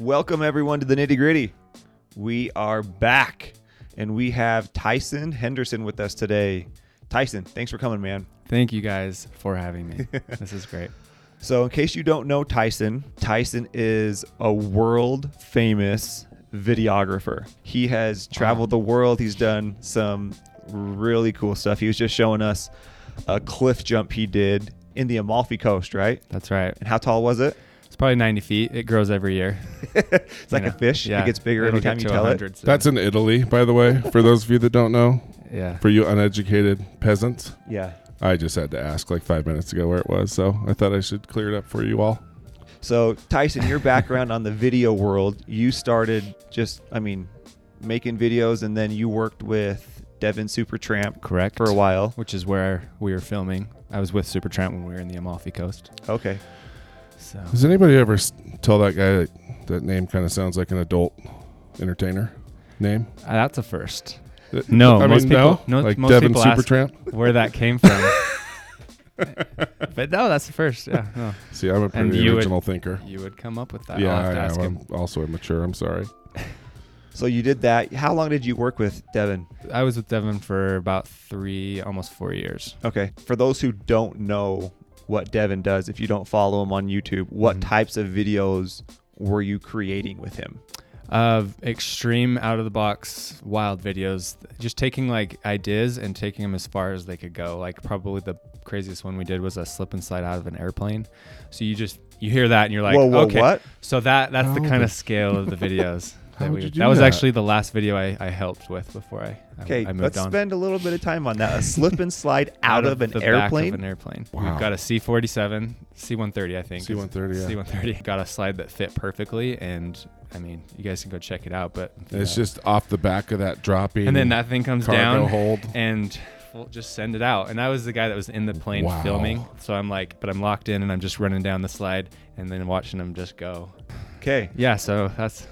Welcome everyone to the nitty gritty. We are back, and we have Tyson Henderson with us today. Tyson, thanks for coming, man. Thank you guys for having me. this is great. So, in case you don't know Tyson, Tyson is a world famous videographer. He has traveled the world. He's done some really cool stuff. He was just showing us a cliff jump he did in the Amalfi Coast, right? That's right. And how tall was it? It's probably 90 feet. It grows every year. It's like You a fish. Yeah. It gets bigger It'll every time get you tell it. 100 soon. That's in Italy, by the way, for those of you that don't know, yeah. for you uneducated peasants. Yeah. I just had to ask like five minutes ago where it was, so I thought I should clear it up for you all. So, Tyson, your background on the video world, you started just, I mean, making videos and then you worked with Devin Supertramp Correct. for a while. Which is where we were filming. I was with Supertramp when we were in the Amalfi Coast. Okay. So Does anybody ever s- tell that guy that, that name kind of sounds like an adult entertainer name? uh, that's a first. That- No, I most mean, people- no, no, like most Devin people ask- Supertramp. Where that came from. but no, that's the first. Yeah. No. See, I'm a And pretty you would- original thinker. You would come up with that. Yeah, I'll have to I ask am. him. I'm also immature. I'm sorry. So, you did that. How long did you work with Devin? I was with Devin for about three, almost four years. Okay. For those who don't know what Devin does, if you don't follow him on YouTube, what Mhm. types of videos were you creating with him? of extreme out of the box wild videos just taking like ideas and taking them as far as they could go like probably the craziest one we did was a slip and slide out of an airplane so you just you hear that and you're like whoa, whoa, okay what? so that that's the kind of scale of the videos How that, we, you that was that? actually the last video I, I helped with before I, I, Okay, I moved let's on spend a little bit of time on that. A slip and slide out, of, an the airplane. Back of an airplane. Wow. We've got a C-47, C-130, I think. C-130, yeah. C-130. Got a slide that fit perfectly, and I mean, you guys can go check it out. But It's yeah. just off the back of that dropping. and then that thing comes cargo down hold. and we'll just send it out. And I was the guy that was in the plane Wow. filming, so I'm like, but I'm locked in and I'm just running down the slide and then watching them just go. Okay. Yeah, so that's So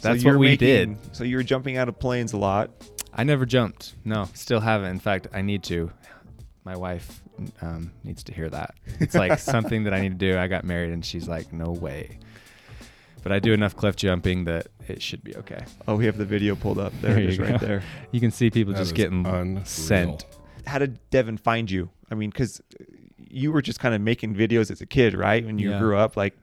that's you're what we making- did. So you were jumping out of planes a lot. I never jumped. No, still haven't. In fact, I need to. My wife um, needs to hear that. It's like something that I need to do. I got married and she's like, no way. But I do enough cliff jumping that it should be okay. Oh, we have the video pulled up there, There you right go. there. You can see people That just getting unreal. sent. How did Devin find you? I mean, because you were just kind of making videos as a kid, right? When you Yeah. grew up, like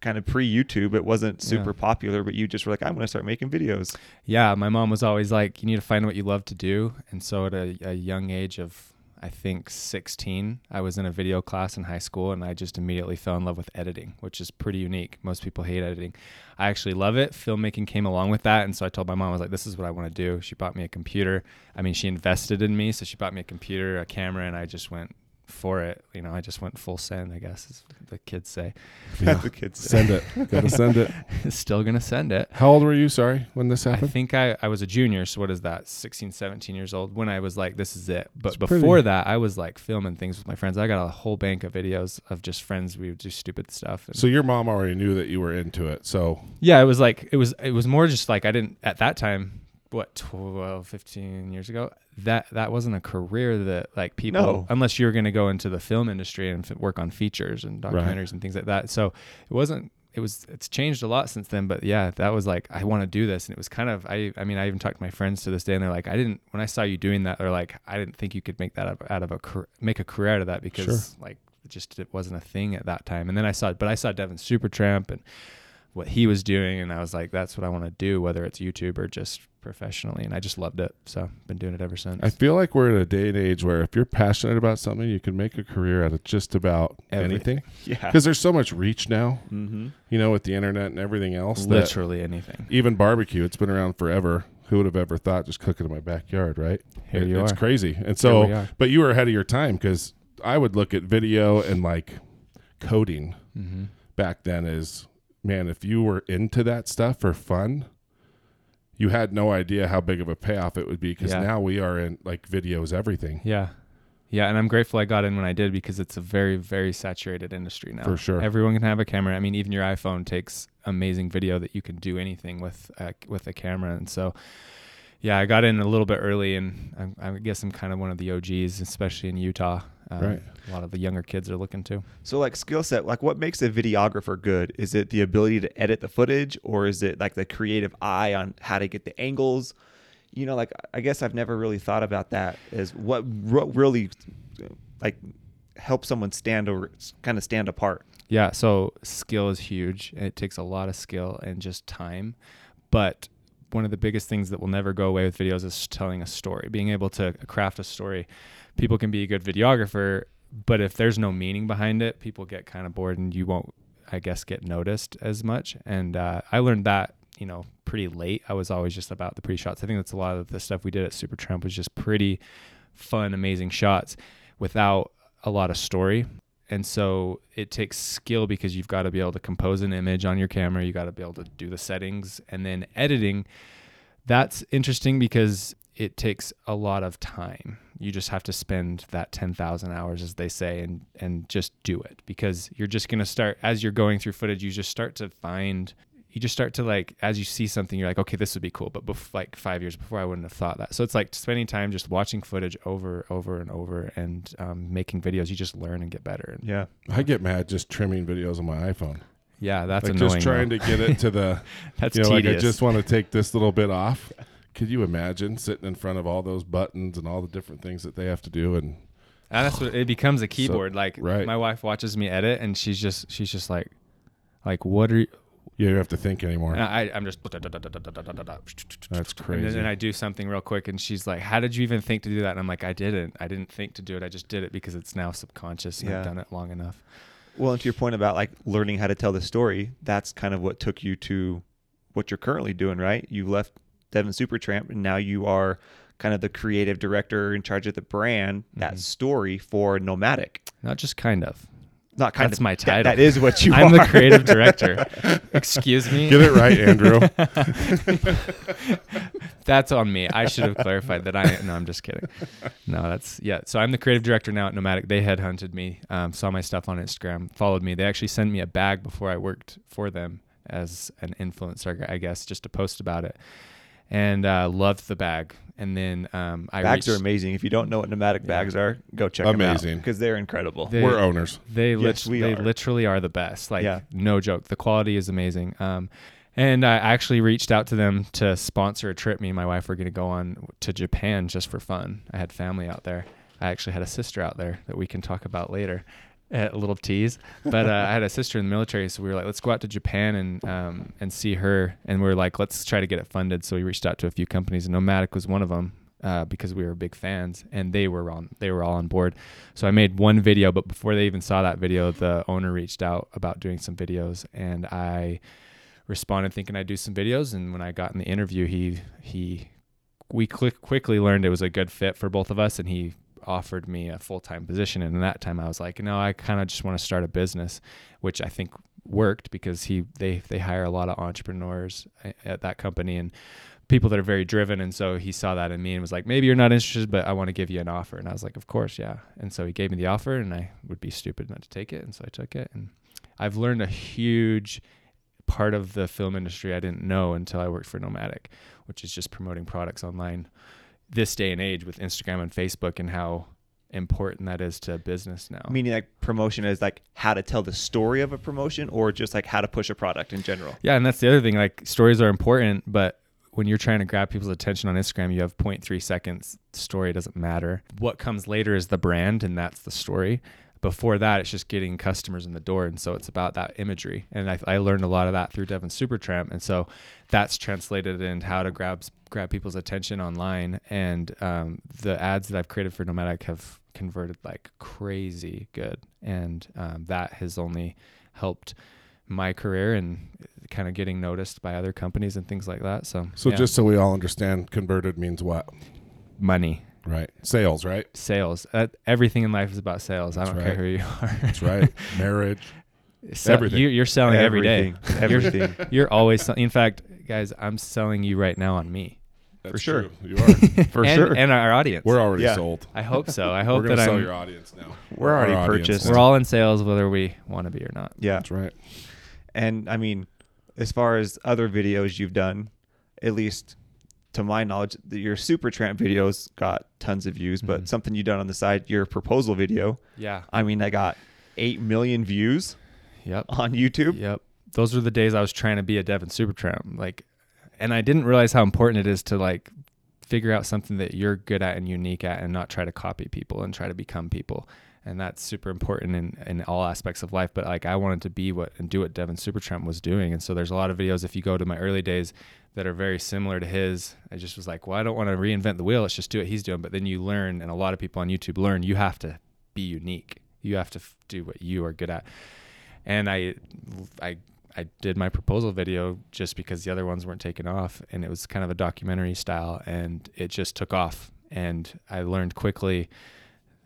kind of pre YouTube, it wasn't super Yeah. popular, but you just were like, I'm going to start making videos. Yeah, my mom was always like, you need to find what you love to do. And so at a, a young age of, I think 16, I was in a video class in high school and I just immediately fell in love with editing, which is pretty unique. Most people hate editing. I actually love it. Filmmaking came along with that. And so I told my mom, I was like, this is what I want to do. She bought me a computer. I mean, she invested in me. So she bought me a computer, a camera, and I just went for it. You know, I just went full send, I guess, as the kids say. Yeah. the kids say. Send it. Gotta send it. Still going to send it. How old were you? Sorry, when this happened? I think I, I was a junior. So what is that? 16, 17 years old when I was like, this is it. But It's pretty- before that, I was like filming things with my friends. I got a whole bank of videos of just friends. We would do stupid stuff. And So your mom already knew that you were into it. So yeah, it was like, it was, it was more just like, I didn't at that time, what, 12, 15 years ago, that, that wasn't a career that like people, No. unless you were going to go into the film industry and f- work on features and Right. documentaries and things like that. So it wasn't, it was it's changed a lot since then but yeah that was like i want to do this and it was kind of i i mean i even talked to my friends to this day and they're like i didn't when i saw you doing that they're like i didn't think you could make that out of, out of a make a career out of that because like it just it wasn't a thing at that time and then i saw but i saw devin supertramp and what he was doing and i was like that's what i want to do whether it's youtube or just professionally and i just loved it so been doing it ever since I feel like we're in a day and age where if you're passionate about something, you can make a career out of just about Everything. anything. Yeah. Because there's so much reach now, Mm-hmm. you know, with the internet and everything else. Literally anything even barbecue, it's been around forever. Who would have ever thought just cooking in my backyard, right? here It- you it's are crazy. And so, but you were ahead of your time because I would look at video and like coding mm-hmm. back then is man, if you were into that stuff for fun, you had no idea how big of a payoff it would be because Yeah. now we are in like videos, everything. Yeah. Yeah, and I'm grateful I got in when I did because it's a very, very saturated industry now. For sure. everyone can have a camera. I mean, even your iPhone takes amazing video that you can do anything with uh, with a camera. And so, yeah, I got in a little bit early, and I, I guess I'm kind of one of the OGs, especially in Utah. Um, Right. a lot of the younger kids are looking to. So like skill set, like what makes a videographer good? Is it the ability to edit the footage or is it like the creative eye on how to get the angles? You know, like I guess I've never really thought about that. Is what what really like helps someone stand or kind of stand apart. Yeah, so skill is huge. It takes a lot of skill and just time. But one of the biggest things that will never go away with videos is telling a story, being able to craft a story. People can be a good videographer, but if there's no meaning behind it, people get kind of bored and you won't, I guess, get noticed as much. And uh, I learned that, you know, pretty late. I was always just about the pre shots. I think that's a lot of the stuff we did at Supertramp was just pretty fun, amazing shots without a lot of story and so it takes skill because you've got to be able to compose an image on your camera you got to be able to do the settings and then editing that's interesting because it takes a lot of time you just have to spend that 10,000 hours as they say and and just do it because you're just going to start as you're going through footage you just start to find you just start to like as you see something you're like okay this would be cool but bef- like five years before i wouldn't have thought that so it's like spending time just watching footage over over and over and um, making videos you just learn and get better and Yeah. I get mad just trimming videos on my iPhone. yeah that's like annoying just trying though. to get it to the that's you know, like I just want to take this little bit off. Could you imagine sitting in front of all those buttons and all the different things that they have to do and and that's what it becomes a keyboard like right. my wife watches me edit and she's just she's just like like what are you Yeah, you don't have to think anymore. And I, I'm just That's And crazy. then, then I do something real quick, and she's like, "How did you even think to do that?" And I'm like, "I didn't. I didn't think to do it. I just did it because it's now subconscious, and Yeah. I've done it long enough." Well, and to your point about like learning how to tell the story, that's kind of what took you to what you're currently doing, right? You left Devin Supertramp and now you are kind of the creative director in charge of the brand, that Mhm. story for Nomatic. Not just kind of. Not kind That's of my that- title. that is what you I'm are. the creative director. Excuse me. Get it right, Andrew. That's on me. I should have clarified that. I no, I'm just kidding. No, that's yeah. So I'm the creative director now at Nomatic. They headhunted me, um, saw my stuff on Instagram, followed me. They actually sent me a bag before I worked for them as an influencer, I guess, just to post about it, and uh, loved the bag. And then um, I bags are amazing. If you don't know what Nomatic Yeah. bags are, go check them out Amazing. because they're incredible. They- We're owners. They Yes, lit- we they are. literally are the best. Like Yeah. no joke. The quality is amazing. Um, and I actually reached out to them to sponsor a trip. Me and my wife were going to go on to Japan just for fun. I had family out there. I actually had a sister out there that we can talk about later. A little tease, but uh, I had a sister in the military, so we were like, let's go out to Japan and um, and see her. And we were like, let's try to get it funded. So we reached out to a few companies, and Nomatic was one of them uh, because we were big fans, and they were on they were all on board. So I made one video, but before they even saw that video, the owner reached out about doing some videos, and I responded thinking I'd do some videos. And when I got in the interview, he he we quick, quickly learned it was a good fit for both of us, and he offered me a full time position. And in that time, I was like, no, I kind of just want to start a business, which I think worked because he they they hire a lot of entrepreneurs eh, at that company and people that are very driven. And so he saw that in me and was like maybe you're not interested but i want to give you an offer. And i was like of course yeah. And so he gave me the offer and i would be stupid not to take it. And so i took it. And i've learned a huge part of the film industry i didn't know until i worked for nomatic which is just promoting products online this day and age with instagram and facebook and how important that is to business now Meaning like promotion is like how to tell the story of a promotion or just like how to push a product in general. Yeah, and that's the other thing. Like stories are important, but when you're trying to grab people's attention on Instagram, you have 0.3 seconds. Story doesn't matter. What comes later is the brand, and that's the story. Before that, it's just getting customers in the door, and so it's about that imagery. And I, I learned a lot of that through Devin Supertramp, and so that's translated into how to grab grab people's attention online. And um, the ads that I've created for Nomatic have converted like crazy good, and um, that has only helped my career and kind of getting noticed by other companies and things like that. So, So yeah. just so we all understand, converted means what? money, Right. Sales, right? sales. Uh, everything in life is about sales. I don't right. care who you are. That's right. Marriage. So Everything. You, you're selling every day. Everything. everything. You're always. sell- In fact, guys, I'm selling you right now on me That's sure. true. You are. For and, sure. and our audience. We're already Yeah. sold. I hope so. I hope We're hope gonna that sell I'm. your audience now. We're already Our purchased. now. We're all in sales, whether we want to be or not. yeah. That's right. And I mean, as far as other videos you've done, at least to my knowledge, your Super Tramp videos got tons of views, but Mhm. something you done on the side, your proposal video, Yeah. I mean, I got eight million views Yep. on YouTube. Yep. Those were the days I was trying to be a Devin Supertramp. Like, and I didn't realize how important it is to like figure out something that you're good at and unique at, and not try to copy people and try to become people. And that's super important in, in all aspects of life. But like, I wanted to be what and do what Devin Supertramp was doing. And so there's a lot of videos if you go to my early days that are very similar to his. I just was like, well, I don't want to reinvent the wheel. Let's just do what he's doing. But then you learn, and a lot of people on YouTube learn, you have to be unique. You have to f- do what you are good at and I, I, I did my proposal video just because the other ones weren't taken off, and it was kind of a documentary style, and it just took off, and I learned quickly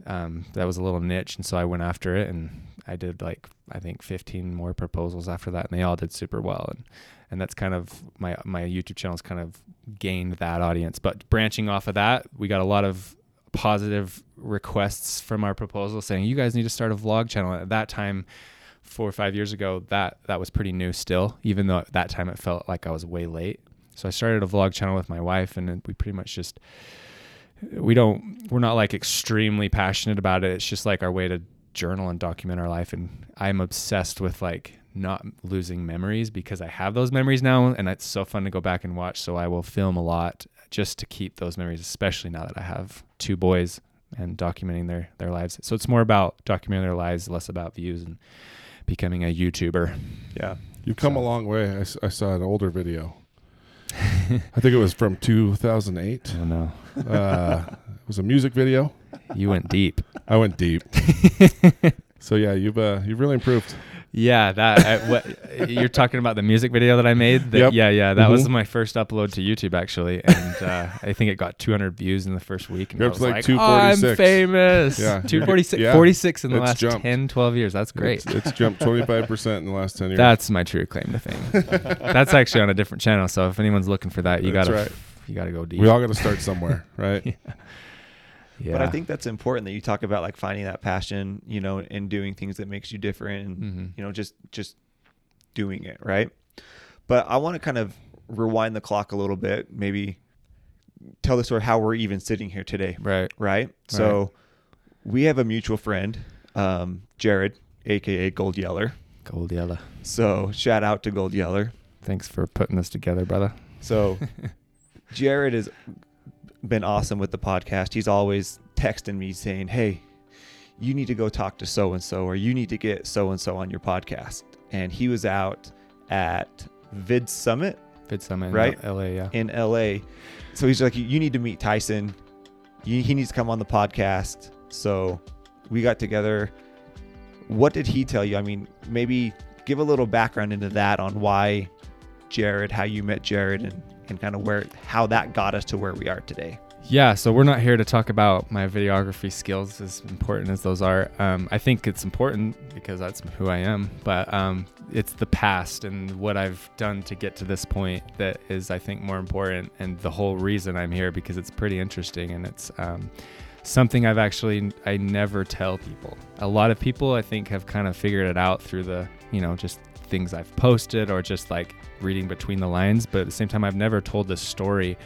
um, that was a little niche, and so I went after it, and I did like I think 15 more proposals after that, and they all did super well, and and that's kind of my my YouTube channel's kind of gained that audience. But branching off of that, we got a lot of positive requests from our proposal saying you guys need to start a vlog channel. At that time, four or five years ago, that that was pretty new still, even though at that time it felt like I was way late. So I started a vlog channel with my wife, and we pretty much just we don't we're not like extremely passionate about it. It's just like our way to journal and document our life. And I'm obsessed with like not losing memories because I have those memories now, and it's so fun to go back and watch. So I will film a lot just to keep those memories, especially now that I have two boys and documenting their their lives. So it's more about documenting their lives, less about views and becoming a YouTuber. Yeah. You've come So- a long way. I saw an older video. I think it was from 2008. Oh no, Uh, it was a music video. you went deep. I went deep. so yeah, you've uh, you've really improved. Yeah, that I, what you're talking about the music video that I made. That, Yep. Yeah, yeah, that was Mhm. my first upload to YouTube actually, and uh, I think it got 200 views in the first week. And I was like, like, 246. I'm famous. Yeah. 246, Yeah. 46 in the It's last jumped. 10, 12 years. That's great. It's, it's jumped 25 percent in the last 10 years. That's my true claim to fame. That's actually on a different channel. So if anyone's looking for that, you That's gotta right. you gotta go deep. we all got to start somewhere, right? yeah. But I think that's important that you talk about like finding that passion, you know, and doing things that makes you different and Mhm. you know, just just doing it, right? But I want to kind of rewind the clock a little bit, maybe tell the story how we're even sitting here today, right. right? So we have a mutual friend, um, Jared, aka Gold Yeller. Gold Yeller. So shout out to Gold Yeller. Thanks for putting this together, brother. So Jared has been awesome with the podcast. He's always texting me saying, "Hey, you need to go talk to so and so, or you need to get so and so on your podcast." And he was out at Vid Summit Vid Summit in Right. LA, yeah. in LA. So he's like, "You need to meet Tyson. He needs to come on the podcast." So we got together. What did he tell you? I mean, maybe give a little background into that on why Jared, how you met Jared, and and kind of where how that got us to where we are today. Yeah, so we're not here to talk about my videography skills, as important as those are. Um, I think it's important because that's who I am, but um, it's the past and what I've done to get to this point that is, I think, more important, and the whole reason I'm here because it's pretty interesting and it's um, something I've actually I never tell people. A lot of people I think have kind of figured it out through the you know just things I've posted or just like reading between the lines, but at the same time I've never told this story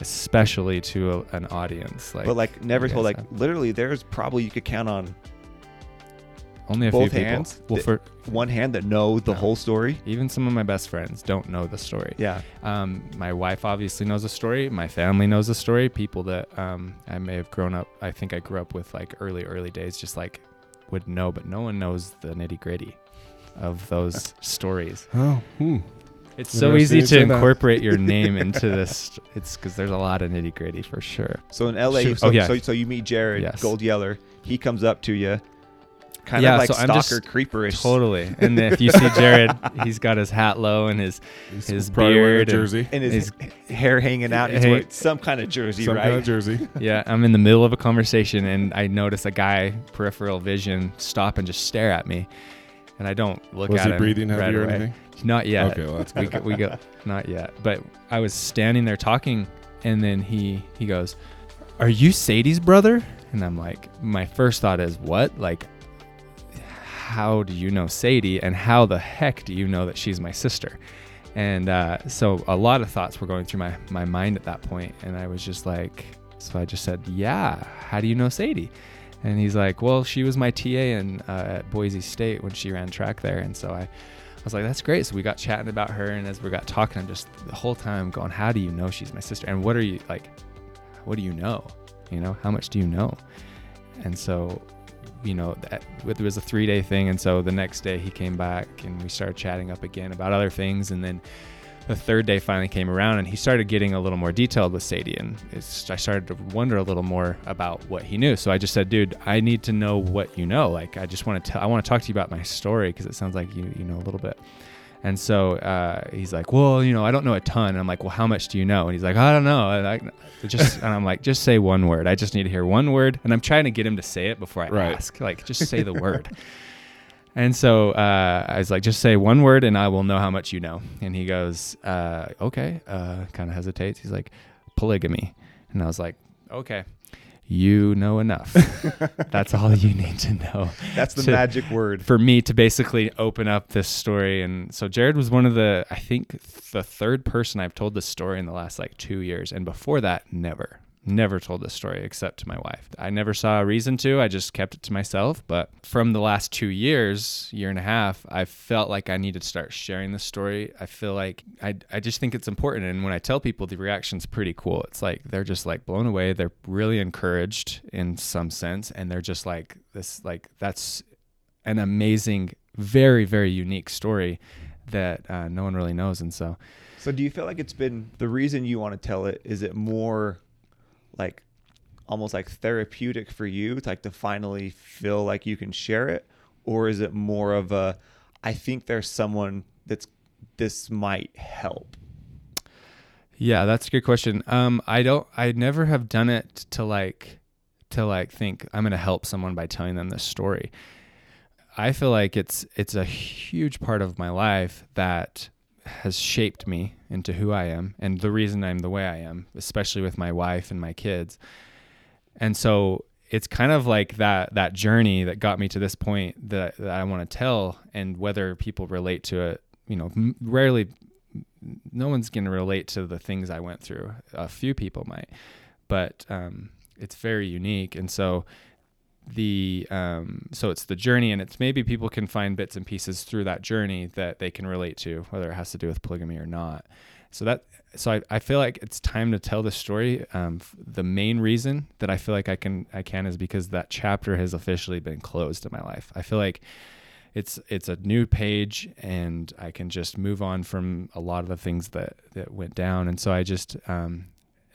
especially to a, an audience like but like never told like have. literally there's probably you could count on only a both few people hands well that- for one hand that know the No. whole story. even some of my best friends don't know the story Yeah. um, my wife obviously knows the story my family knows the story people that um, i may have grown up i think i grew up with like early early days just like would know but no one knows the nitty gritty of those stories Oh, hmm. it's so easy to say that. incorporate your name into this it's because there's a lot of nitty gritty for sure So in LA, Shoot. so, Oh, yeah. so so you meet Jared Yes. Gold Yeller. He comes up to you, kind Yeah, of like so I'm stalker just creeperish. totally and if you see jared he's got his hat low and his He's His probably wearing a beard and- jersey, and his, His- hair hanging out. He's wearing some kind of jersey, some right? kind of jersey. yeah, I'm in the middle of a conversation and I notice a guy, peripheral vision, stop and just stare at me. And I don't look Was at he him. breathing heavy right or away. anything? Not yet. Okay, well that's we good. go, we go not yet. But I was standing there talking and then he he goes, "Are you Sadie's brother?" And I'm like, my first thought is, "What? Like how do you know Sadie and how the heck do you know that she's my sister?" And uh, so a lot of thoughts were going through my, my mind at that point, and I was just like, so I just said, "Yeah, how do you know Sadie?" And he's like, "Well, she was my TA in uh, at Boise State when she ran track there." And so I, I was like, "That's great." So we got chatting about her, and as we got talking, I'm just the whole time going, "How do you know she's my sister? And what are you like? What do you know? You know, how much do you know?" And so, you know, that it was a three day thing. And so the next day he came back and we started chatting up again about other things. And then the third day finally came around and he started getting a little more detailed with Sadie. And I started to wonder a little more about what he knew. So I just said, dude, I need to know what you know. Like, I just want to tell, I want to talk to you about my story because it sounds like you, you know a little bit. And so uh, he's like, well, you know, I don't know a ton. And I'm like, well, how much do you know? And he's like, I don't know. And, I, just, and I'm like, just say one word. I just need to hear one word. And I'm trying to get him to say it before I right. ask. Like, just say the word. And so uh, I was like, just say one word and I will know how much you know. And he goes, uh, okay. Uh, kind of hesitates. He's like, polygamy. And I was like, okay you know enough. That's all you need to know. That's the to, magic word for me to basically open up this story. And so Jared was one of the, I think, the third person I've told this story in the last like two years. And before that, never never told this story except to my wife. I never saw a reason to. I just kept it to myself. But from the last two years, year and a half, I felt like I needed to start sharing this story. I feel like I, I just think it's important. And when I tell people, the reaction's pretty cool. It's like they're just like blown away. They're really encouraged in some sense. And they're just like, this, like, that's an amazing, very, very unique story that uh, no one really knows. And so, so do you feel like it's been the reason you want to tell it? Is it more like almost like therapeutic for you to like to finally feel like you can share it? Or is it more of a i think there's someone that's this might help yeah that's a good question. Um i don't i never have done it to like to like think i'm gonna help someone by telling them this story. I feel like it's it's a huge part of my life that has shaped me into who I am and the reason I'm the way I am, especially with my wife and my kids. And so it's kind of like that that journey that got me to this point that, that I want to tell and whether people relate to it, you know, rarely no one's going to relate to the things I went through. A few people might, but um, it's very unique. And so the um, so it's the journey and it's maybe people can find bits and pieces through that journey that they can relate to whether it has to do with polygamy or not. So that so I, I feel like it's time to tell the story. Um, the main reason that i feel like i can i can is because that chapter has officially been closed in my life. I feel like it's it's a new page and i can just move on from a lot of the things that that went down. And so i just um,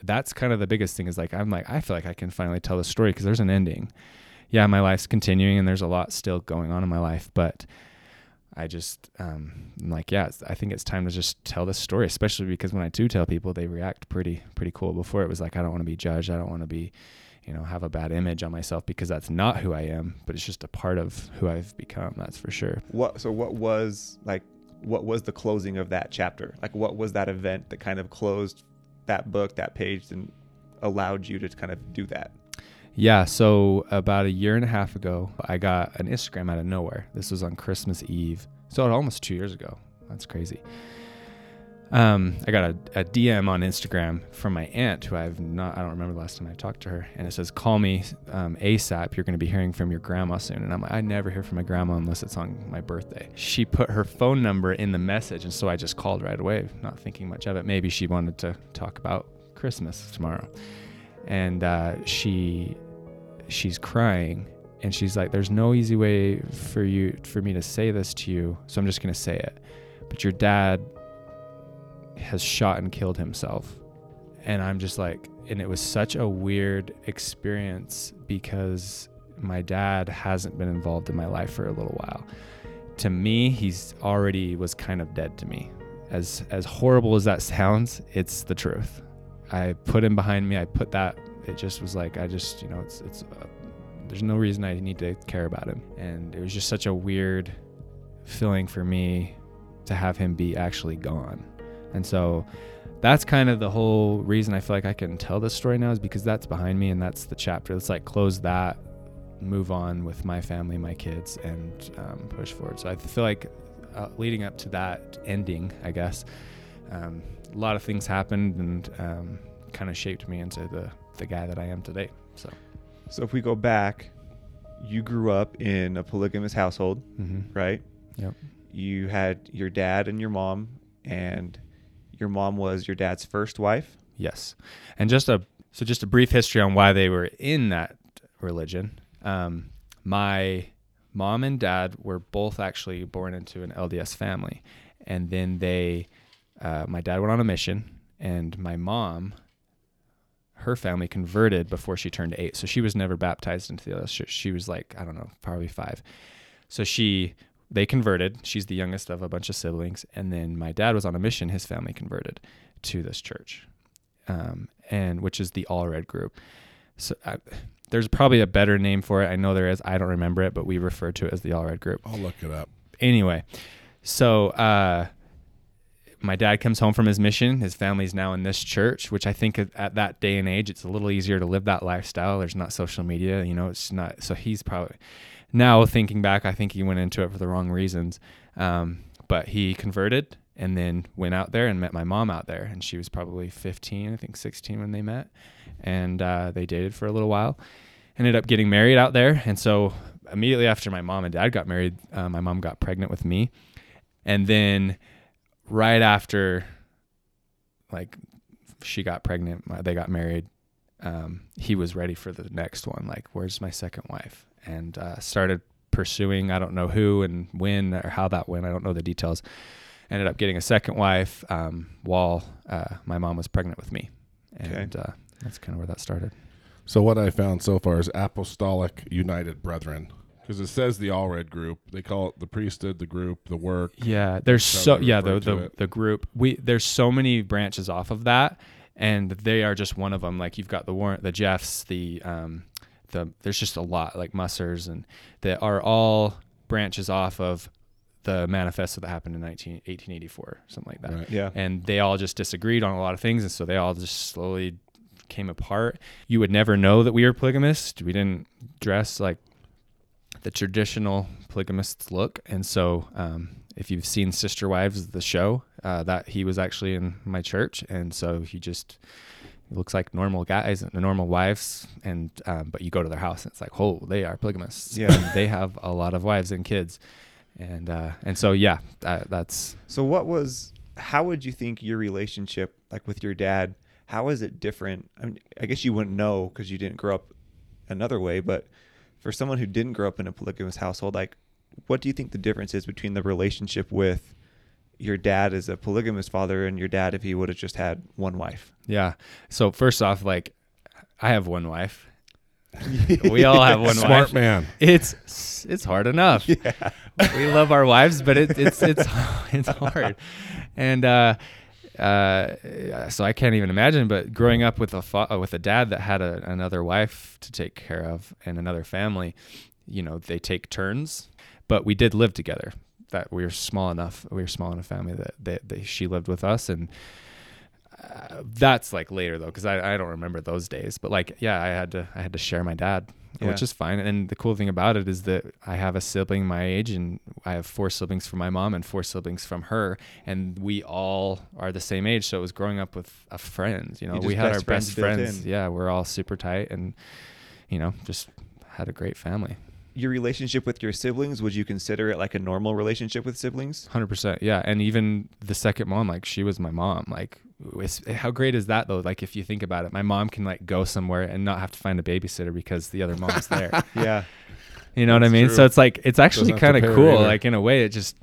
that's kind of the biggest thing is like i'm like i feel like i can finally tell the story because there's an ending yeah, my life's continuing and there's a lot still going on in my life, but I just um, I'm like, yeah, I think it's time to just tell this story, especially because when I do tell people, they react pretty pretty cool. Before it was like, I don't want to be judged, I don't want to be, you know, have a bad image on myself because that's not who I am, but it's just a part of who I've become. That's for sure. What so what was like what was the closing of that chapter? Like what was that event that kind of closed that book, that page, and allowed you to kind of do that? Yeah, so about a year and a half ago, I got an Instagram out of nowhere. This was on Christmas Eve. So almost two years ago. That's crazy. Um, I got a, a, DM on Instagram from my aunt, who I've not, I don't remember the last time I talked to her. And it says, Call me um, ASAP. You're going to be hearing from your grandma soon. And I'm like, I never hear from my grandma unless it's on my birthday. She put her phone number in the message. And so I just called right away, not thinking much of it. Maybe she wanted to talk about Christmas tomorrow and uh, she she's crying and she's like there's no easy way for you for me to say this to you so i'm just going to say it. But your dad has shot and killed himself. And i'm just like and it was such a weird experience because my dad hasn't been involved in my life for a little while. To me he's already was kind of dead to me. As as horrible as that sounds it's the truth I put him behind me. I put that. It just was like I just you know it's it's uh, there's no reason I need to care about him, and it was just such a weird feeling for me to have him be actually gone, and so that's kind of the whole reason I feel like I can tell this story now is because that's behind me and that's the chapter. Let's like close that, move on with my family, my kids, and um, push forward. So I feel like uh, leading up to that ending, I guess, um, a lot of things happened and um, kind of shaped me into the the guy that I am today. So, So if we go back, you grew up in a polygamous household, mm-hmm. right? yep, You had your dad and your mom, and your mom was your dad's first wife. yes, and just a so just a brief history on why they were in that religion. Um, my mom and dad were both actually born into an LDS family, and then they, uh, my dad went on a mission, and my mom, her family converted before she turned eight, so she was never baptized into the LDS church. She was like I don't know, probably five. So she, they converted. She's the youngest of a bunch of siblings, and then my dad was on a mission. His family converted to this church, um, and which is the Allred group. So I, there's probably a better name for it. I know there is. I don't remember it, but we refer to it as the Allred group I'll look it up. anyway, so uh, my dad comes home from his mission. His family's now in this church, which I think at, at that day and age, it's a little easier to live that lifestyle. There's not social media, you know. It's not. So he's probably now thinking back. I think he went into it for the wrong reasons. Um, but he converted and then went out there and met my mom out there, and she was probably 15, I think 16 when they met, and uh, they dated for a little while. Ended up getting married out there, and so immediately after my mom and dad got married, uh, my mom got pregnant with me, and then right after, like, she got pregnant, they got married. Um, he was ready for the next one. Like, where's my second wife? And uh, started pursuing. I don't know who and when or how that went. I don't know the details. Ended up getting a second wife um, while uh, my mom was pregnant with me, and uh, that's kind of where that started. So what I found so far is Apostolic United Brethren, because it says the Allred group. They call it the priesthood, the group, the work. Yeah, there's so yeah the the, the group we there's so many branches off of that, and they are just one of them. Like you've got the Warren, the Jeffs, the um, the there's just a lot like Mussers, and that are all branches off of the manifesto that happened in 19, 1884, something like that. Right. Yeah. And they all just disagreed on a lot of things, and so they all just slowly came apart. You would never know that we were polygamists. We didn't dress like the traditional polygamists look, and so um, if you've seen Sister Wives, the show, uh, that he was actually in my church, and so he just looks like normal guys and normal wives, and um, but you go to their house and it's like, oh, they are polygamists. Yeah. And they have a lot of wives and kids, and uh, and so yeah, that, that's So what was how would you think your relationship like with your dad how is it different? I, mean, I guess you wouldn't know cuz you didn't grow up another way, but for someone who didn't grow up in a polygamous household, like what do you think the difference is between the relationship with your dad as a polygamous father and your dad if he would have just had one wife? yeah. So first off, like I have one wife. we all have one Smart wife. man. It's it's hard enough. Yeah. We love our wives, but it, it's it's it's hard, and uh, uh, so I can't even imagine. But growing up with a fa- uh, with a dad that had a, another wife to take care of and another family, you know, they take turns. But we did live together. That we were small enough. We were small enough family that that, that she lived with us and. Uh, that's like later though, because I, I don't remember those days. But like, yeah, I had to I had to share my dad, Yeah. which is fine. And the cool thing about it is that I have a sibling my age, and I have four siblings from my mom and four siblings from her, and we all are the same age. So it was growing up with a friend. You know, You we had our best friends built friends. Yeah, we're all super tight, and you know, just had a great family. Your relationship with your siblings, would you consider it like a normal relationship with siblings? Hundred percent, yeah. And even the second mom, like she was my mom. Like, how great is that though? Like, if you think about it, my mom can like go somewhere and not have to find a babysitter because the other mom's there. Yeah. You know what I mean? true. So it's like it's actually kind of cool. either. Like in a way, it just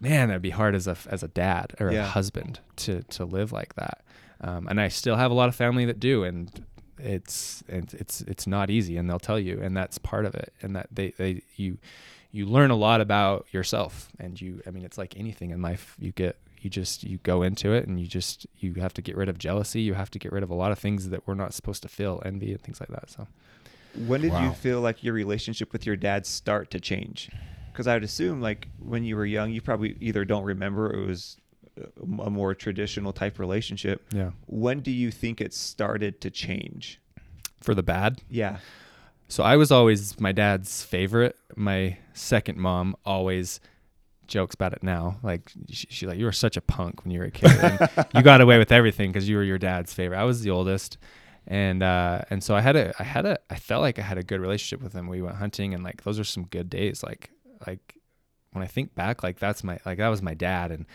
man, that'd be hard as a as a dad or Yeah. a husband to to live like that. Um, and I still have a lot of family that do, and it's it's it's it's not easy, and they'll tell you, and that's part of it. And that they they you you learn a lot about yourself, and you I mean it's like anything in life. You get you just you go into it, and you just you have to get rid of jealousy. You have to get rid of a lot of things that we're not supposed to feel, envy and things like that. So. When did you feel like your relationship with your dad start to change? Because I would assume, like when you were young, you probably either don't remember or it was a a more traditional type relationship. Yeah. When do you think it started to change? For the bad, Yeah, So I was always my dad's favorite. My second mom always jokes about it now. Like she, she like you were such a punk when you were a kid. And you got away with everything because you were your dad's favorite. I was the oldest, and uh, and so I had a I had a I felt like I had a good relationship with him. We went hunting, and like those are some good days. Like like when I think back, like that's my like that was my dad, and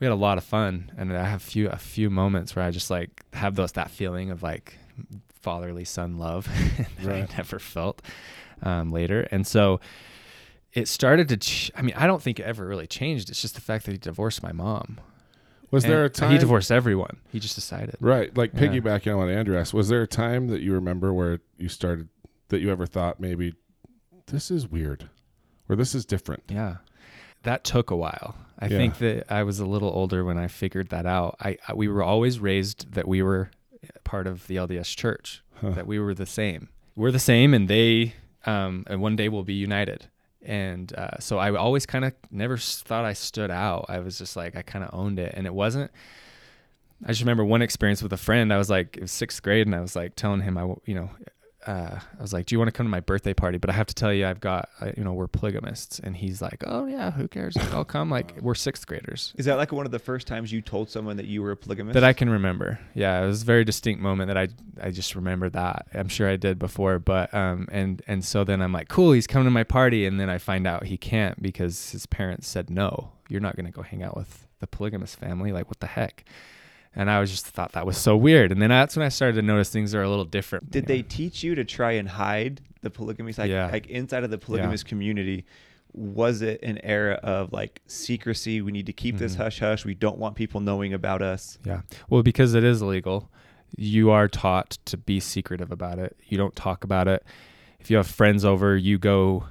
we had a lot of fun. And I have few a few moments where I just like have those that feeling of like fatherly son love that Right. I never felt um, later. And so it started to. Ch- I mean, I don't think it ever really changed. It's just the fact that he divorced my mom. Was there a time he divorced everyone? He just decided. Right, like Yeah. piggybacking on what Andrew asked, was there a time that you remember where you started that you ever thought maybe this is weird, or this is different? Yeah. That took a while. I Yeah. think that I was a little older when I figured that out. I, I we were always raised that we were part of the LDS church, Huh. that we were the same. We're the same and they um and one day we'll be united. And uh, so I always kind of never thought I stood out. I was just like I kind of owned it and it wasn't I just remember one experience with a friend. I was like, it was sixth grade, and I was like telling him, I, you know, uh, I was like, "Do you want to come to my birthday party?" But I have to tell you, I've got, uh, you know, we're polygamists, and he's like, "Oh yeah, who cares? Like, I'll come." Like we're sixth graders Is that like one of the first times you told someone that you were a polygamist? that I can remember. Yeah, it was a very distinct moment that I I just remember that. I'm sure I did before, but um and and so then I'm like, "Cool, he's coming to my party," and then I find out he can't because his parents said no. You're not going to go hang out with the polygamous family. Like what the heck? And I was just thought that was so weird. And then that's when I started to notice things are a little different. Did they know? teach you to try and hide the polygamy? Like, Yeah. like inside of the polygamous community, was it an era of like secrecy? We need to keep this Mhm. hush hush. We don't want people knowing about us. Yeah. Well, because it is illegal, you are taught to be secretive about it. You don't talk about it. If you have friends over, you go,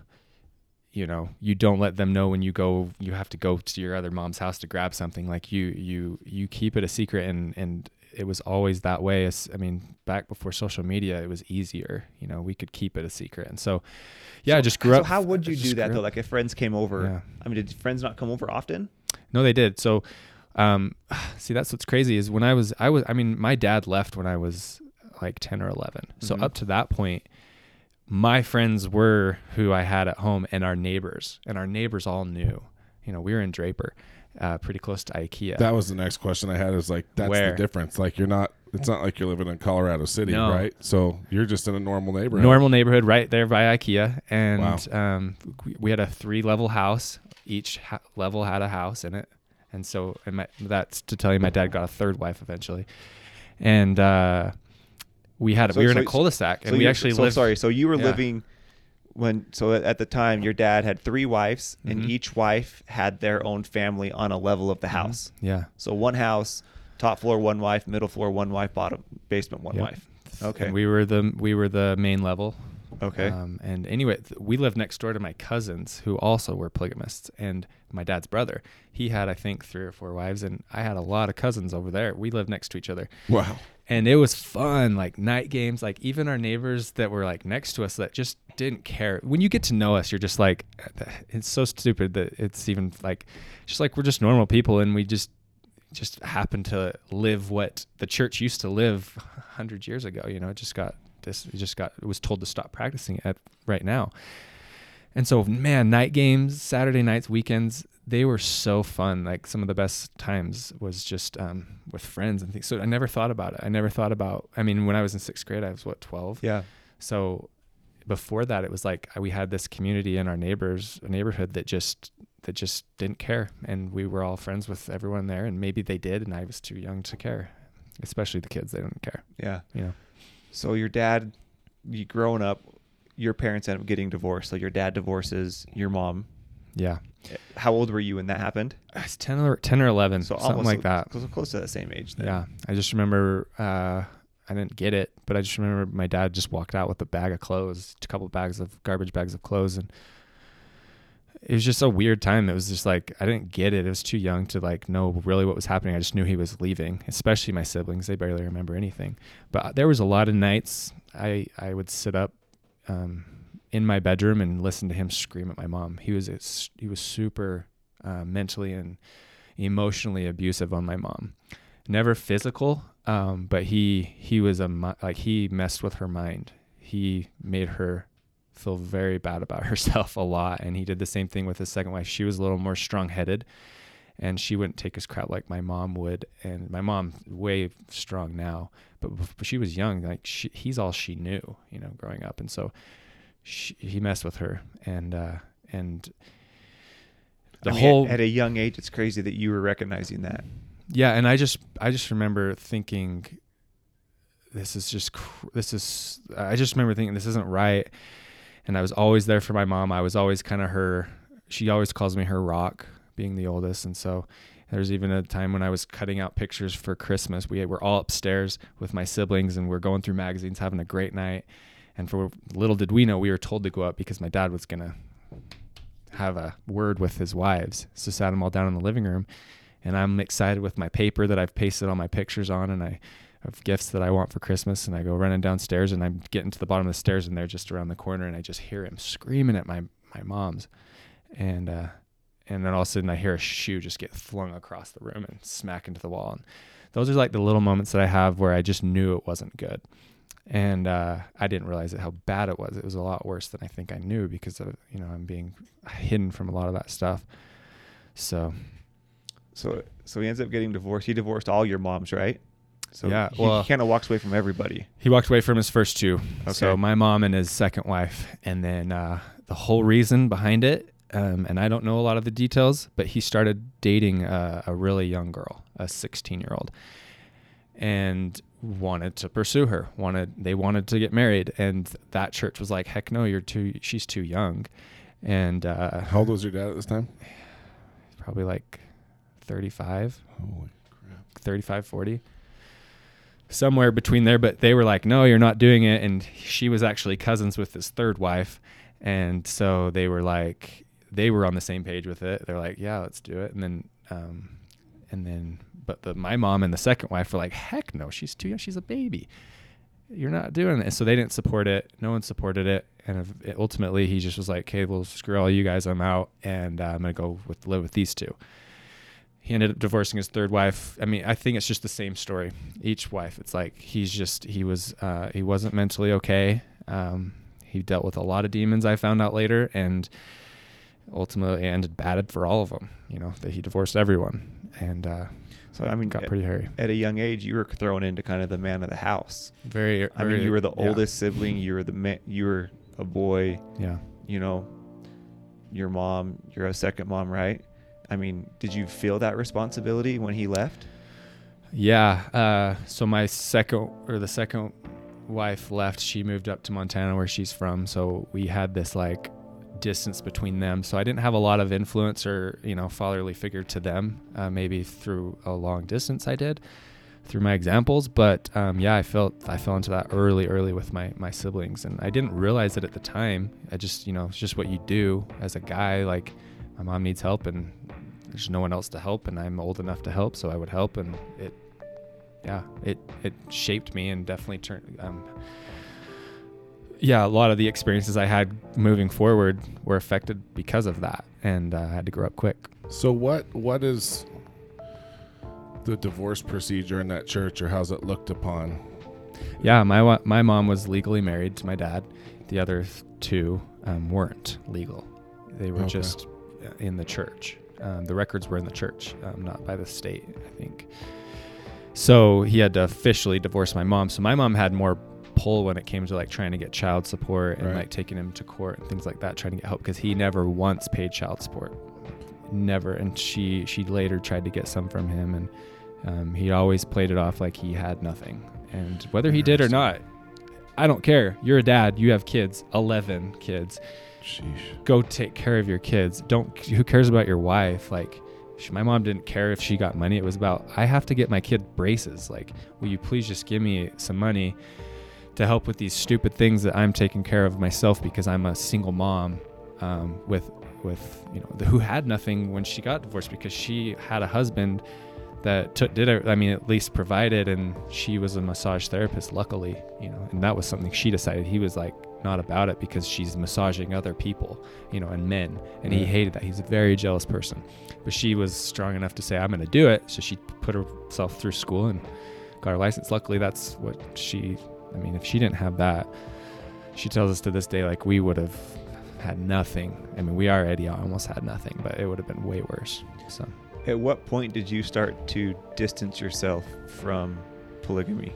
you know, you don't let them know when you go, you have to go to your other mom's house to grab something. Like you, you, you keep it a secret and, and it was always that way. As, I mean, back before social media, it was easier, you know, we could keep it a secret. And so, yeah, I just grew so up. how would you do that though? Like if friends came over, Yeah. I mean, did friends not come over often? No, they did. So, um, see, that's what's crazy is when I was, I was, I mean, my dad left when I was like 10 or 11. So Mhm. up to that point, my friends were who I had at home and our neighbors, and our neighbors all knew. You know, we were in Draper, uh, pretty close to IKEA. That was the next question I had. Is like that's Where? the difference. Like you're not. It's not like you're living in Colorado City, No. right? So you're just in a normal neighborhood. Normal neighborhood right there by IKEA, and um, we- we had a three-level house. Each ha- level had a house in it, and so and my, that's to tell you, my dad got a third wife eventually, and uh, we had So- we were in a cul-de-sac, and we actually so lived. Sorry, so you were Yeah. living when so at- the time your dad had three wives and Mhm. each wife had their own family on a level of the Mhm. house. Yeah. So one house, top floor one wife, middle floor one wife, bottom basement one Yep. wife. Okay. And we were the we were the main level. Okay. Um, and anyway, th- we lived next door to my cousins who also were polygamists, and my dad's brother. He had I think three or four wives, and I had a lot of cousins over there. We lived next to each other, Wow. and it was fun. Like night games. Like even our neighbors that were like next to us that just didn't care. When you get to know us, you're just like, it's so stupid that it's even like, just like we're just normal people, and we just just happen to live what the church used to live hundred years ago. You know, it just got this. It just got. It was told to stop practicing it right now. And so, man, night games, Saturday nights, weekends, they were so fun. Like some of the best times was just um, with friends and things. So I never thought about it. I never thought about. I mean, when I was in sixth grade, I was what twelve. yeah. So before that, it was like we had this community in our neighbors, neighborhood that just that just didn't care, and we were all friends with everyone there. And maybe they did, and I was too young to care, especially the kids. They didn't care, Yeah. you know. So your dad, you growing up, your parents end up getting divorced. So your dad divorces your mom. Yeah, How old were you when that happened? I was ten or ten or eleven, So something almost like that. Close, close to the same age. Then. Yeah, I just remember uh, I didn't get it, but I just remember my dad just walked out with a bag of clothes, a couple bags of garbage bags of clothes, and it was just a weird time. It was just like I didn't get it. I was too young to like know really what was happening. I just knew he was leaving. Especially my siblings; they barely remember anything. But there was a lot of nights I I would sit up. Um, in my bedroom and listen to him scream at my mom. He was it's- he was super uh, mentally and emotionally abusive on my mom. Never physical, um, but he he was a like he messed with her mind. He made her feel very bad about herself a lot. And he did the same thing with his second wife. She was a little more strong headed and she wouldn't take his crap like my mom would. And my mom, way strong now, but, she was young. Like she, he's all she knew, you know, growing up. And so she, he messed with her and, uh, and the I mean, whole, at, at a young age, it's crazy that you were recognizing that. yeah. And I just, I just remember thinking, this is just, cr- this is, I just remember thinking this isn't right. And I was always there for my mom. I was always kind of her, she always calls me her rock being the oldest. And so there's even a time when I was cutting out pictures for Christmas. We were all upstairs with my siblings and we're going through magazines, having a great night. And for little did we know, we were told to go up because my dad was going to have a word with his wives. So sat them all down in the living room. And I'm excited with my paper that I've pasted all my pictures on and I have gifts that I want for Christmas. And I go running downstairs and I'm getting to the bottom of the stairs and they're just around the corner and I just hear him screaming at my, my mom's. And, uh, and then all of a sudden I hear a shoe just get flung across the room and smack into the wall. And those are like the little moments that I have where I just knew it wasn't good. And uh, I didn't realize it, how bad it was. It was a lot worse than I think I knew because of you know I'm being hidden from a lot of that stuff. So So so he ends up getting divorced. He divorced all your moms, right? So Yeah, he, well- kind of walks away from everybody. he walked away from his first two. Okay. So my mom and his second wife, and then uh, the whole reason behind it. Um, and I don't know a lot of the details, but he started dating a, a really young girl, a 16 year old, and wanted to pursue her. Wanted they wanted to get married, and that church was like, "Heck no, you're too. She's too young." And uh, How old was your dad at this time? probably like 35. Holy crap. 35 40 somewhere between there but they were like no you're not doing it and she was actually cousins with his third wife and so they were like they were on the same page with it. They're like yeah let's do it. And then um and then but the my mom and the second wife were like heck no she's too young. She's a baby. You're not doing it. So they didn't support it. No one supported it. And ultimately he just was like okay well screw all you guys. I'm out. And uh, i'm gonna go with live with these two. He ended up divorcing his third wife. I mean, I think it's just the same story. Each wife, it's like he's just he was uh, he wasn't mentally okay. Um, he dealt with a lot of demons. I found out later, and ultimately ended bad for all of them. You know that he divorced everyone, and uh, So I mean, got at, pretty hairy. at a young age, you were thrown into kind of the man of the house. Very. I mean, you were the yeah. oldest sibling. You were the man. you were a boy. Yeah. You know, your mom. You're a second mom, right? I mean, did you feel that responsibility when he left? Yeah. Uh, so my second or the second wife left. She moved up to Montana where she's from. So we had this like distance between them. So I didn't have a lot of influence or you know fatherly figure to them. Uh, maybe through a long distance I did through my examples. But um, yeah, I felt I fell into that early, early with my my siblings, and I didn't realize it at the time. I just you know it's just what you do as a guy. Like my mom needs help and there's no one else to help and I'm old enough to help so I would help and it yeah it it shaped me and definitely turned um yeah a lot of the experiences I had moving forward were affected because of that and uh, I had to grow up quick So what what is the divorce procedure in that church, or how's it looked upon? yeah my wa- my mom was legally married to my dad the other two um, weren't legal they were Okay. just uh, in the church um, the records were in the church um, not by the state I think So he had to officially divorce my mom. So my mom had more pull when it came to like trying to get child support and Right. like taking him to court and things like that, trying to get help because he never once paid child support, never. And she she later tried to get some from him, and um, he always played it off like he had nothing. And whether he did or not, I don't care. You're a dad. You have kids, eleven kids Sheesh. go take care of your kids. Don't who cares about your wife? Like my mom didn't care if she got money. It was about I have to get my kid braces. Like, will you please just give me some money to help with these stupid things that I'm taking care of myself because I'm a single mom um, with with you know who had nothing when she got divorced because she had a husband that took did it. I mean, at least provided, and she was a massage therapist. Luckily, you know, and that was something she decided. He was like not about it because she's massaging other people, you know, and men, and he hated that. He's a very jealous person, but she was strong enough to say, "I'm going to do it." So she put herself through school and got her license. Luckily, that's what she. I mean, if she didn't have that, she tells us to this day like we would have had nothing. I mean, we already almost had nothing, but it would have been way worse. So At what point did you start to distance yourself from polygamy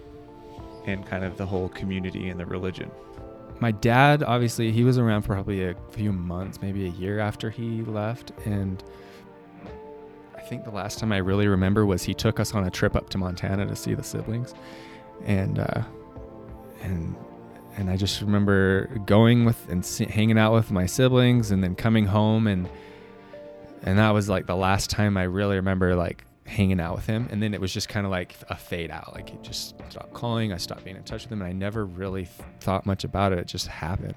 and kind of the whole community and the religion? my dad obviously he was around for probably a few months maybe a year after he left and i think the last time i really remember was he took us on a trip up to montana to see the siblings and uh and and i just remember going with and hanging out with my siblings and then coming home and and that was like the last time i really remember like hanging out with him. And then it was just kind of like a fade out like he just stopped calling i stopped being in touch with him and i never really th- thought much about it it just happened.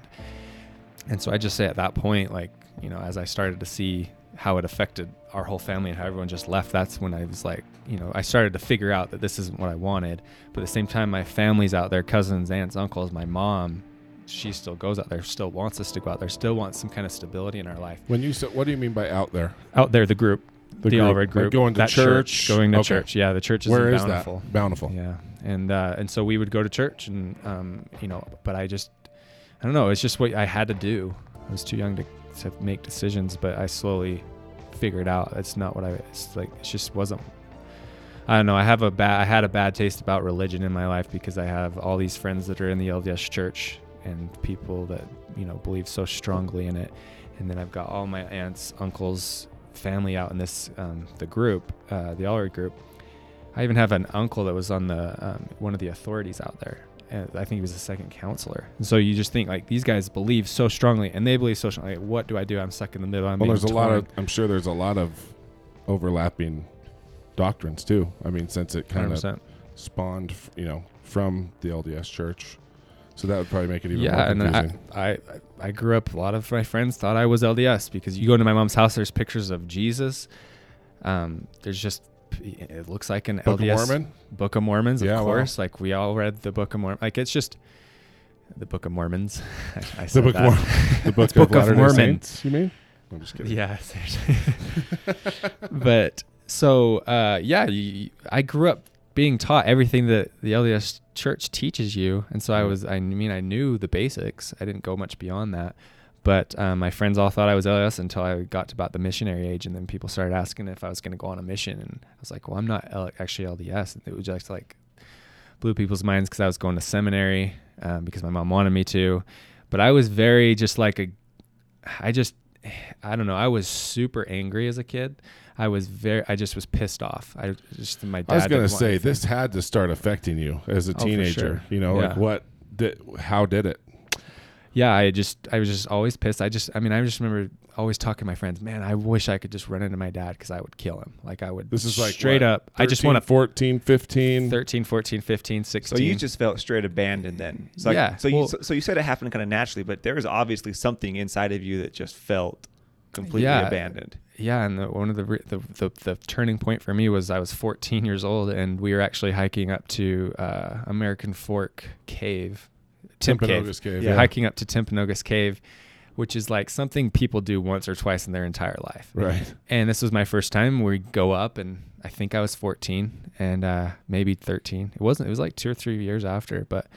And so i just say at that point like you know as i started to see how it affected our whole family and how everyone just left that's when i was like you know i started to figure out that this isn't what i wanted but at the same time my family's out there cousins aunts uncles my mom she still goes out there still wants us to go out there still wants some kind of stability in our life When you said, what do you mean by out there? out there the group the, group. Allred Like group going to that church? going to Okay. church yeah the church is Where in is bountiful that? Bountiful. yeah, and uh, and so we would go to church, and um, you know, but I just, I don't know, it's just what I had to do. I was too young to to make decisions, but I slowly figured out it's not what I. It's like it just wasn't. I don't know. I have a bad. I had a bad taste about religion in my life because I have all these friends that are in the LDS church and people that you know believe so strongly in it, and then I've got all my aunts, uncles, family out in this um, the group, uh, the Allred group. I even have an uncle that was on the um, one of the authorities out there. And I think he was the second counselor. And so you just think like these guys believe so strongly, and they believe so strongly. Like, what do I do? I'm stuck in the middle. I'm Well, there's a lot of. I'm sure there's a lot of overlapping doctrines too. I mean, since it kind of 100%. spawned, you know, from the LDS Church, so that would probably make it even yeah, more and. I, I I grew up. A lot of my friends thought I was LDS because you go into my mom's house. There's pictures of Jesus. Um, there's just it looks like an Book of Mormon. Book of Mormons, of Yeah, course. Like we all read the Book of Mormon. Like it's just the Book of Mormons. I, I The Book, of Mor- the Book, It's Book of of Mormon. Saints. You mean? I'm just kidding. Yeah, but so uh, yeah, you, I grew up being taught everything that the LDS Church teaches you, and so I Mhm. was. I mean, I knew the basics. I didn't go much beyond that. But um, my friends all thought I was LDS until I got to about the missionary age, and then people started asking if I was going to go on a mission, and I was like, "Well, I'm not L- actually LDS." And it was just like blew people's minds because I was going to seminary um, because my mom wanted me to. But I was very just like a, I just, I don't know. I was super angry as a kid. I was very, I just was pissed off. I just my dad. I was gonna say this had to start affecting you as a Oh, teenager. sure. You know, like what did, how did it? Yeah, I just, I was just always pissed. I just, I mean, I just remember always talking to my friends. Man, I wish I could just run into my dad because I would kill him. Like I would. This is like straight what, up. I just 13, want to 14, 15. 13, 14, 15, 16. So you just felt straight abandoned then. So like- Yeah, So you so, so you said it happened kind of naturally, but there was obviously something inside of you that just felt completely Yeah. abandoned. Yeah, and the, one of the, the the the turning point for me was I was 14 years old, and we were actually hiking up to uh, American Fork Cave, Timp Cave. Cave. Yeah. Hiking up to Timpanogos Cave, which is like something people do once or twice in their entire life. Right. And this was my first time. We go up, and I think I was 14 and uh, maybe 13. It wasn't. It was like two or three years after, but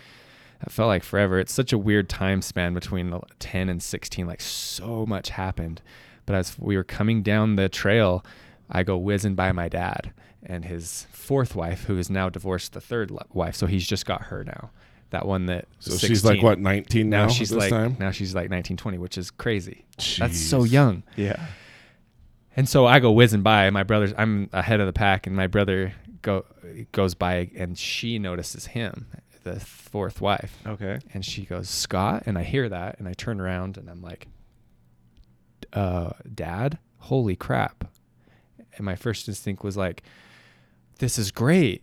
it felt like forever. It's such a weird time span between 10 and 16. Like so much happened. But as we were coming down the trail, I go whizzing by my dad and his fourth wife, who is now divorced, the third wife. So he's just got her now. That one that So was she's like what, 19 now? now she's this like time? now she's like 19 20 which is crazy that's so young Yeah. and so i go whizzing by my brother's i'm ahead of the pack and my brother go goes by and she notices him the fourth wife Okay. and she goes scott and i hear that and i turn around and i'm like uh dad holy crap and my first instinct was like this is great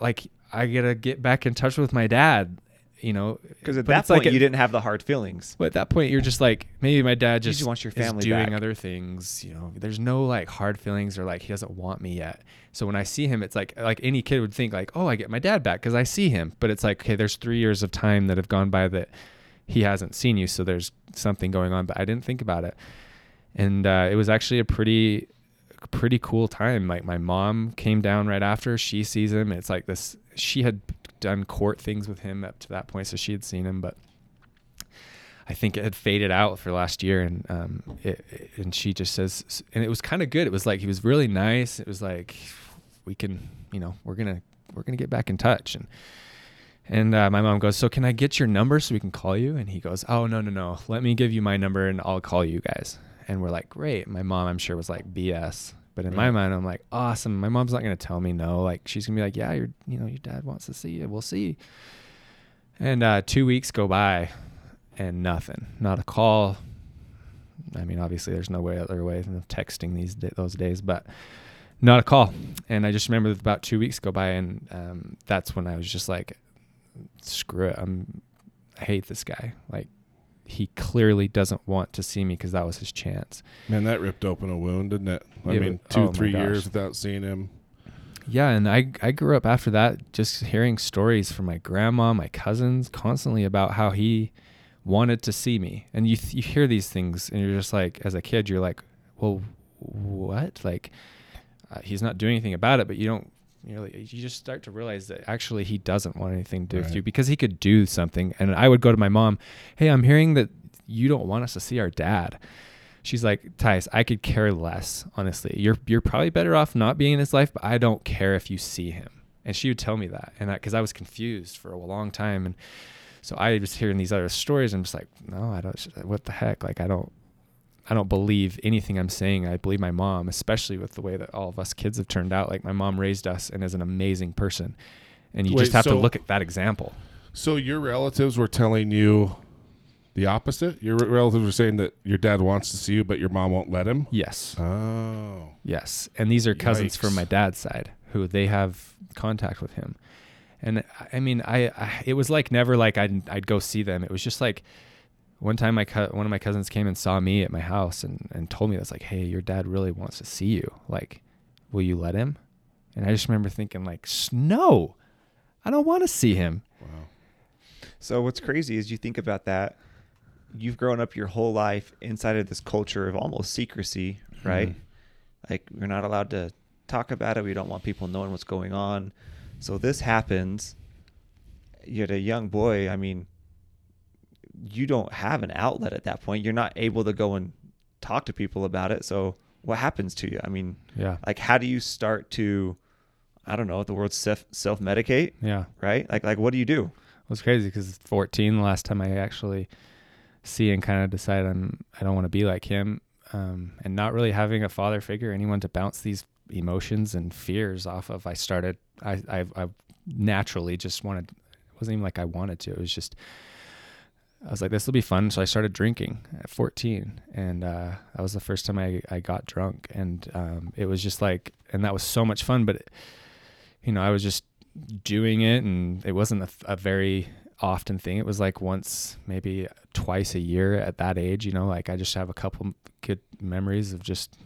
like i gotta get back in touch with my dad you know Because at But that like point, a- you didn't have the hard feelings. but at that point, you're just like, maybe my dad You just, just want your family doing back. other things. You know, there's no like hard feelings or like he doesn't want me yet. So when I see him, it's like like any kid would think like, oh, I get my dad back because I see him. But it's like, okay, there's three years of time that have gone by that he hasn't seen you, so there's something going on. But I didn't think about it, and uh, it was actually a pretty pretty cool time. Like my mom came down right after. She sees him. It's like this. She had done court things with him up to that point, so she had seen him, but I think it had faded out for last year, and um, it, it- and she just says, and it was kind of good. It was like he was really nice. It was like we can, you know, we're gonna we're gonna get back in touch, and and uh, my mom goes, so can I get your number so we can call you? And he goes, oh no no no, let me give you my number and I'll call you guys. And we're like, great. My mom, I'm sure, was like BS. But in my mind, I'm like, awesome. My mom's not gonna tell me no. Like she's gonna be like, yeah, your you know your dad wants to see you. We'll see. And uh, two weeks go by, and nothing. Not a call. I mean, obviously, there's no way other way than texting these those days, but not a call. And I just remember about two weeks go by, and um, that's when I was just like, screw it. I'm, I hate this guy. Like, he clearly doesn't want to see me because that was his chance. Man, that ripped open a wound, didn't it? I It mean, two, oh three years without seeing him. Yeah, and I I grew up after that just hearing stories from my grandma, my cousins, constantly about how he wanted to see me. And you th- you hear these things, and you're just like, as a kid, you're like, well, what? Like, uh, he's not doing anything about it, but you don't. You're like, you just start to realize that actually he doesn't want anything to do with you because he could do something. And I would go to my mom, hey, I'm hearing that you don't want us to see our dad. She's like, Tice, I could care less, honestly. You're you're probably better off not being in his life, but I don't care if you see him. And she would tell me that, and because I, was confused for a long time, and so I was hearing these other stories. and I'm just like, no, I don't. What the heck? Like, I don't. I don't believe anything I'm saying. I believe my mom, especially with the way that all of us kids have turned out. Like my mom raised us and is an amazing person, and you Wait, just have to look at that example. So your relatives were telling you the opposite? Your relatives were saying that your dad wants to see you, but your mom won't let him? Yes. Oh. Yes, and these are cousins from my dad's side who they have contact with him. And I mean, I, I it was like never like I'd I'd go see them. It was just like one time my co- one of my cousins came and saw me at my house and and told me that's like, hey, your dad really wants to see you. Like, will you let him? And I just remember thinking like, "S- no, I don't want to see him. Wow. So what's crazy is you think about that. You've grown up your whole life inside of this culture of almost secrecy, right? Mhm. Like we're not allowed to talk about it. We don't want people knowing what's going on. So this happens. You're a young boy. I mean, you don't have an outlet at that point. You're not able to go and talk to people about it. So what happens to you? I mean, Yeah, like how do you start to, I don't know, the word self self medicate, yeah. right? Like like what do you do? It was crazy because 14, the last time I actually see and kind of decide I'm I don't want to be like him, um, and not really having a father figure, anyone to bounce these emotions and fears off of. I started I I, I naturally just wanted. It wasn't even like I wanted to. It was just I was like, this will be fun. So I started drinking at 14, and uh, that was the first time I I got drunk, and um, it was just like, and that was so much fun. But you know, I was just doing it and it wasn't a, a very often thing it was like once maybe twice a year at that age you know like i just have a couple good memories of just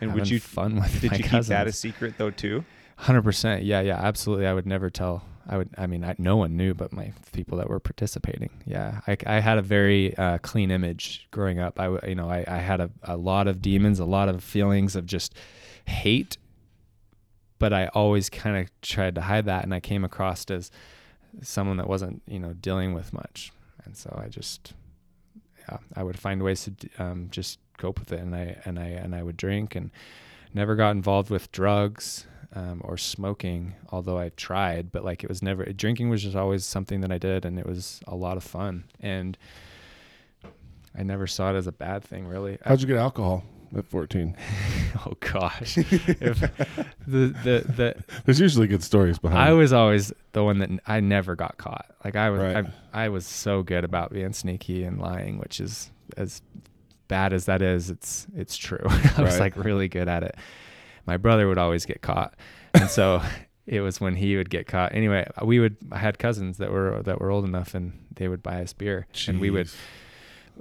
And having would you fun with did you cousins. keep that a secret though too? 100% yeah yeah absolutely i would never tell i would i mean I, no one knew but my people that were participating. Yeah i, I had a very uh, clean image growing up. I you know i, I had a, a lot of demons a lot of feelings of just hate but i always kind of tried to hide that and i came across as someone that wasn't you know dealing with much. And so i just yeah i would find ways to um, just cope with it and i and i and i would drink and never got involved with drugs um, or smoking although i tried but like it was never drinking was just always something that i did and it was a lot of fun and i never saw it as a bad thing really How'd you get alcohol at 14? oh gosh if the the the There's usually good stories behind I it. was always the one that n- I never got caught. Like I was, Right. I, I was so good about being sneaky and lying, which is as bad as that is. It's it's true. I was Right. like really good at it. My brother would always get caught, and so it was when he would get caught. Anyway, we would. I had cousins that were that were old enough, and they would buy us beer, and we would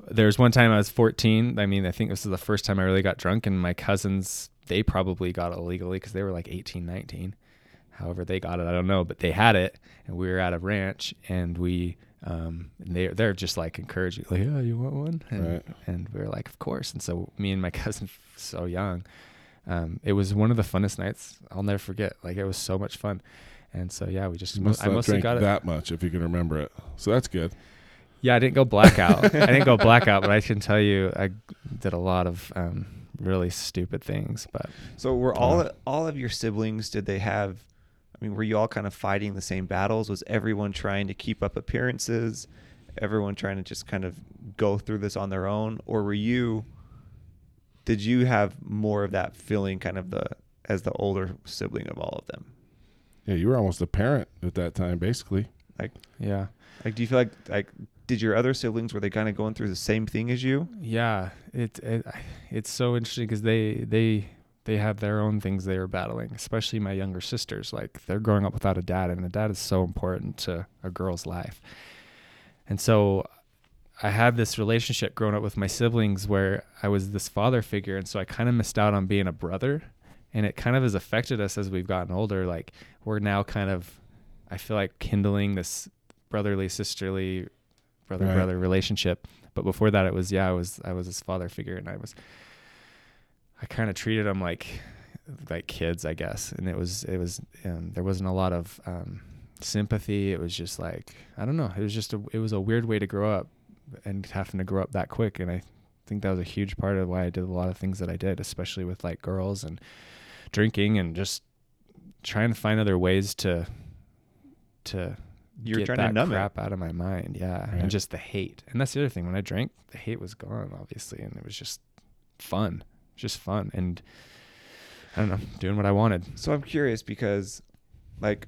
there was one time I was 14. I mean, I think this is the first time I really got drunk, and my cousins, they probably got it illegally because they were like 18, 19. However, they got it, I don't know, but they had it, and we were at a ranch, and we, um, and they they're just like encouraging, like, yeah, you want one, and, Right. and we are like, of course. And so me and my cousin, so young, um, it was one of the funnest nights I'll never forget. Like it was so much fun, and so yeah, we just You must I not mostly drink got it. that much if you can remember it. So that's good. Yeah, I didn't go blackout. I didn't go blackout, but I can tell you, I did a lot of um, really stupid things. But So were all Uh. all of your siblings? Did they have? I mean, were you all kind of fighting the same battles? Was everyone trying to keep up appearances? Everyone trying to just kind of go through this on their own, or were you? Did you have more of that feeling, kind of the as the older sibling of all of them? Yeah, you were almost a parent at that time, basically. Like, yeah, like, do you feel like like did your other siblings were they kind of going through the same thing as you? yeah, it, it it's so interesting because they they they have their own things they are battling. Especially my younger sisters, like they're growing up without a dad, and a dad is so important to a girl's life. And so I had this relationship growing up with my siblings where I was this father figure. And so I kind of missed out on being a brother. And it kind of has affected us as we've gotten older. Like we're now kind of, I feel like kindling this brotherly, sisterly, brother Right. brother relationship. But before that, it was, yeah, I was, I was his father figure. And I was, I kind of treated them like, like kids, I guess. And it was, it was, um, there wasn't a lot of, um, sympathy. It was just like I don't know. It was just a it was a weird way to grow up and having to grow up that quick. And I think that was a huge part of why I did a lot of things that I did, especially with like girls and drinking and just trying to find other ways to to You were get that numb it. crap out of my mind. Yeah, Right. and just the hate. And that's the other thing. When I drank, the hate was gone, obviously, and it was just fun, just fun, and I don't know, doing what I wanted. So I'm curious because, like,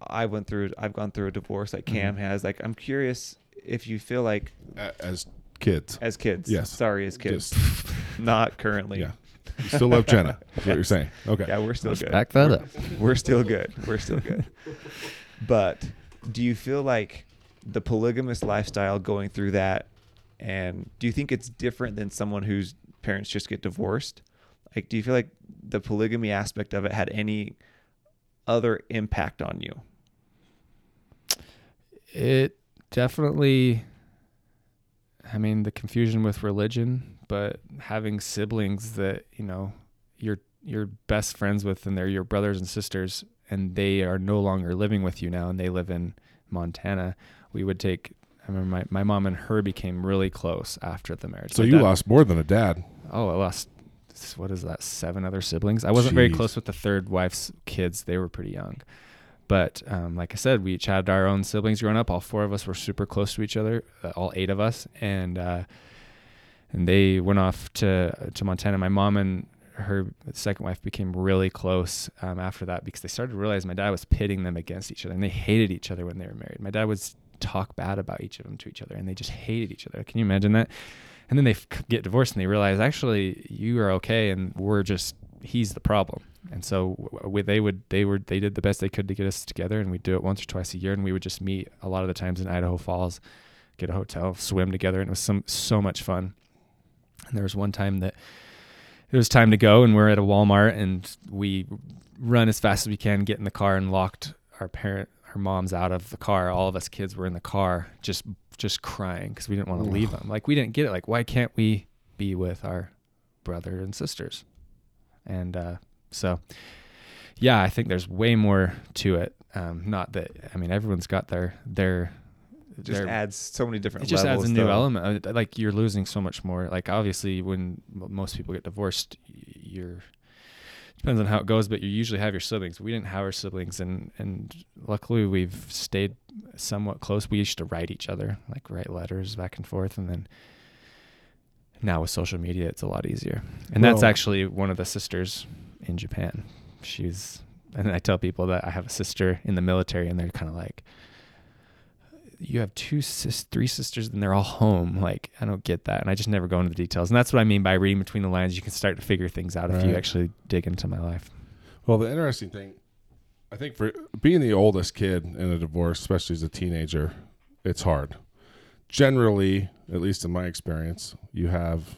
I went through, I've gone through a divorce like Cam Mhm. has. Like, I'm curious if you feel like As kids. as kids. Yes. Sorry, as kids. Just- Not currently. yeah. You still love Jenna. Is what you're saying. Okay. Yeah, we're still Let's good. back that we're, up. We're still good. We're still good. But do you feel like the polygamous lifestyle going through that, and do you think it's different than someone whose parents just get divorced? Like, do you feel like the polygamy aspect of it had any other impact on you? It definitely, I mean, the confusion with religion, but having siblings that you know you're you're best friends with, and they're your brothers and sisters, and they are no longer living with you now, and they live in Montana. We would take. I remember my, my mom and her became really close after the marriage. So My you dad- lost more than a dad. Oh, I lost. What is that? Seven other siblings. I wasn't very close with the third wife's kids. They were pretty young. But um, like I said, we each had our own siblings growing up. All four of us were super close to each other. Uh, all eight of us, and uh, and they went off to to Montana. My mom and her second wife became really close um, after that because they started to realize my dad was pitting them against each other, and they hated each other when they were married. My dad would talk bad about each of them to each other, and they just hated each other. Can you imagine that? And then they f- get divorced, and they realize actually you are okay, and we're just he's the problem. And so we, they would they were they did the best they could to get us together, and we'd do it once or twice a year, and we would just meet a lot of the times in Idaho Falls, get a hotel, swim together, and it was some so much fun. And there was one time that it was time to go, and we're at a Walmart, and we run as fast as we can, get in the car, and locked our parent, our moms out of the car. All of us kids were in the car, just just crying because we didn't want to leave them. Like we didn't get it. Like why can't we be with our brother and sisters? And uh, so, yeah, I think there's way more to it. Um, not that I mean everyone's got their their It just their adds so many different. it just adds a new though. element. Uh, Like you're losing so much more. Like obviously, when most people get divorced, you're depends on how it goes, but you usually have your siblings. We didn't have our siblings, and and luckily we've stayed somewhat close. We used to write each other, like write letters back and forth, and then now with social media, it's a lot easier. And that's actually one of the sisters in Japan. She's and I tell people that I have a sister in the military, and they're kind of like, "You have two sis, three sisters, and they're all home." Like, I don't get that, and I just never go into the details. And that's what I mean by reading between the lines. You can start to figure things out if you actually dig into my life. Well, the interesting thing, I think, for being the oldest kid in a divorce, especially as a teenager, it's hard. Generally, at least in my experience, you have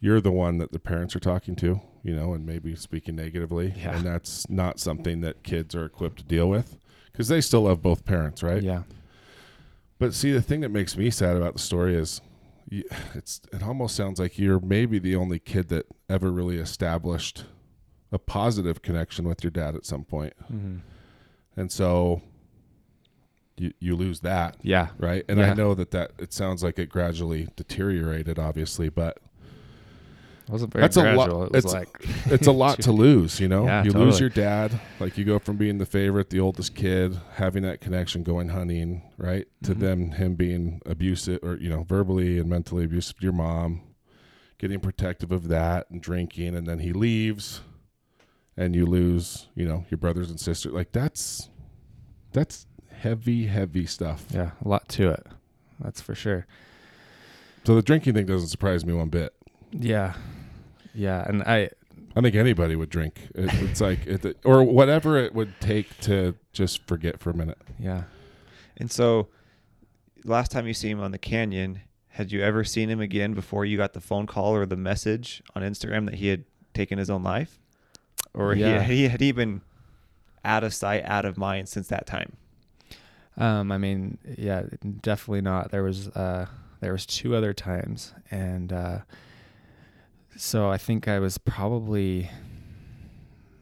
you're the one that the parents are talking to, you know, and maybe speaking negatively, Yeah. and that's not something that kids are equipped to deal with because they still love both parents, right? Yeah, But see, the thing that makes me sad about the story is, you, it's it almost sounds like you're maybe the only kid that ever really established a positive connection with your dad at some point, hmm and so you you lose that, Yeah. right? And I know that that it sounds like it gradually deteriorated, obviously, but It wasn't very That's a lot- It was it's- like it's a lot to lose, you know. Yeah, you lose your dad, like you go from being the favorite, the oldest kid, having that connection, going hunting, right, to Mhm. them him being abusive or you know verbally and mentally abusive to your mom, getting protective of that and drinking, and then he leaves, and you lose, you know, your brothers and sisters. Like that's that's heavy, heavy stuff. yeah, a lot to it. That's for sure. So the drinking thing doesn't surprise me one bit. Yeah. Yeah, and I I think anybody would drink. It, it's like it, or whatever it would take to just forget for a minute. yeah. And so, last time you see him on the canyon, had you ever seen him again before you got the phone call or the message on Instagram that he had taken his own life, or Yeah. he, he had he been out of sight, out of mind since that time? Um, I mean, yeah, definitely not. There was uh, there was two other times, and uh, so I think I was probably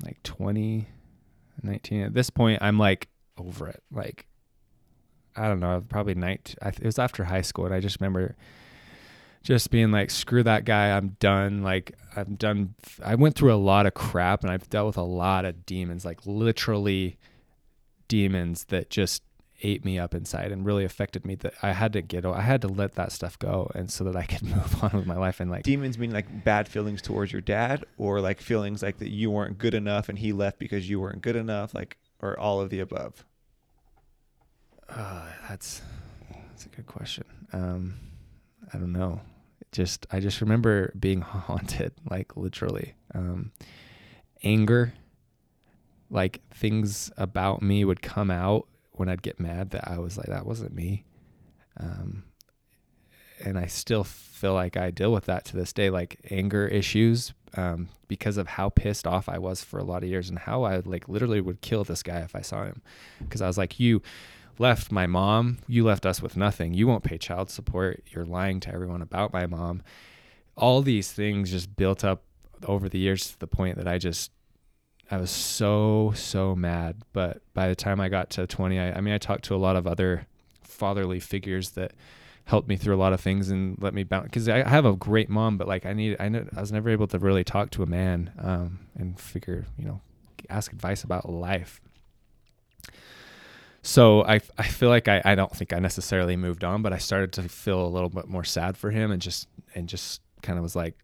like 20, 19. At this point, I'm like over it. Like, I don't know, probably night. It was after high school, and I just remember just being like, "Screw that guy, I'm done." Like, I'm done. I went through a lot of crap, and I've dealt with a lot of demons, like literally demons that just ate me up inside and really affected me that I had to get I had to let that stuff go and so that I could move on with my life and like Demons mean like bad feelings towards your dad, or like feelings like that you weren't good enough and he left because you weren't good enough, like or all of the above. uh, that's that's a good question. Um I don't know. Just I just remember being haunted like literally. Um anger like things about me would come out when I'd get mad that I was like that wasn't me. Um and I still feel like I deal with that to this day, like anger issues, um, because of how pissed off I was for a lot of years and how I like literally would kill this guy if I saw him, because I was like, you left my mom, you left us with nothing, you won't pay child support, you're lying to everyone about my mom. All these things just built up over the years to the point that I just I was so so mad. But by the time I got to 20, I, I mean I talked to a lot of other fatherly figures that helped me through a lot of things and let me bounce because I have a great mom, but like I need I know I was never able to really talk to a man um, and figure you know ask advice about life. So I I feel like I, I don't think I necessarily moved on, but I started to feel a little bit more sad for him and just and just kind of was like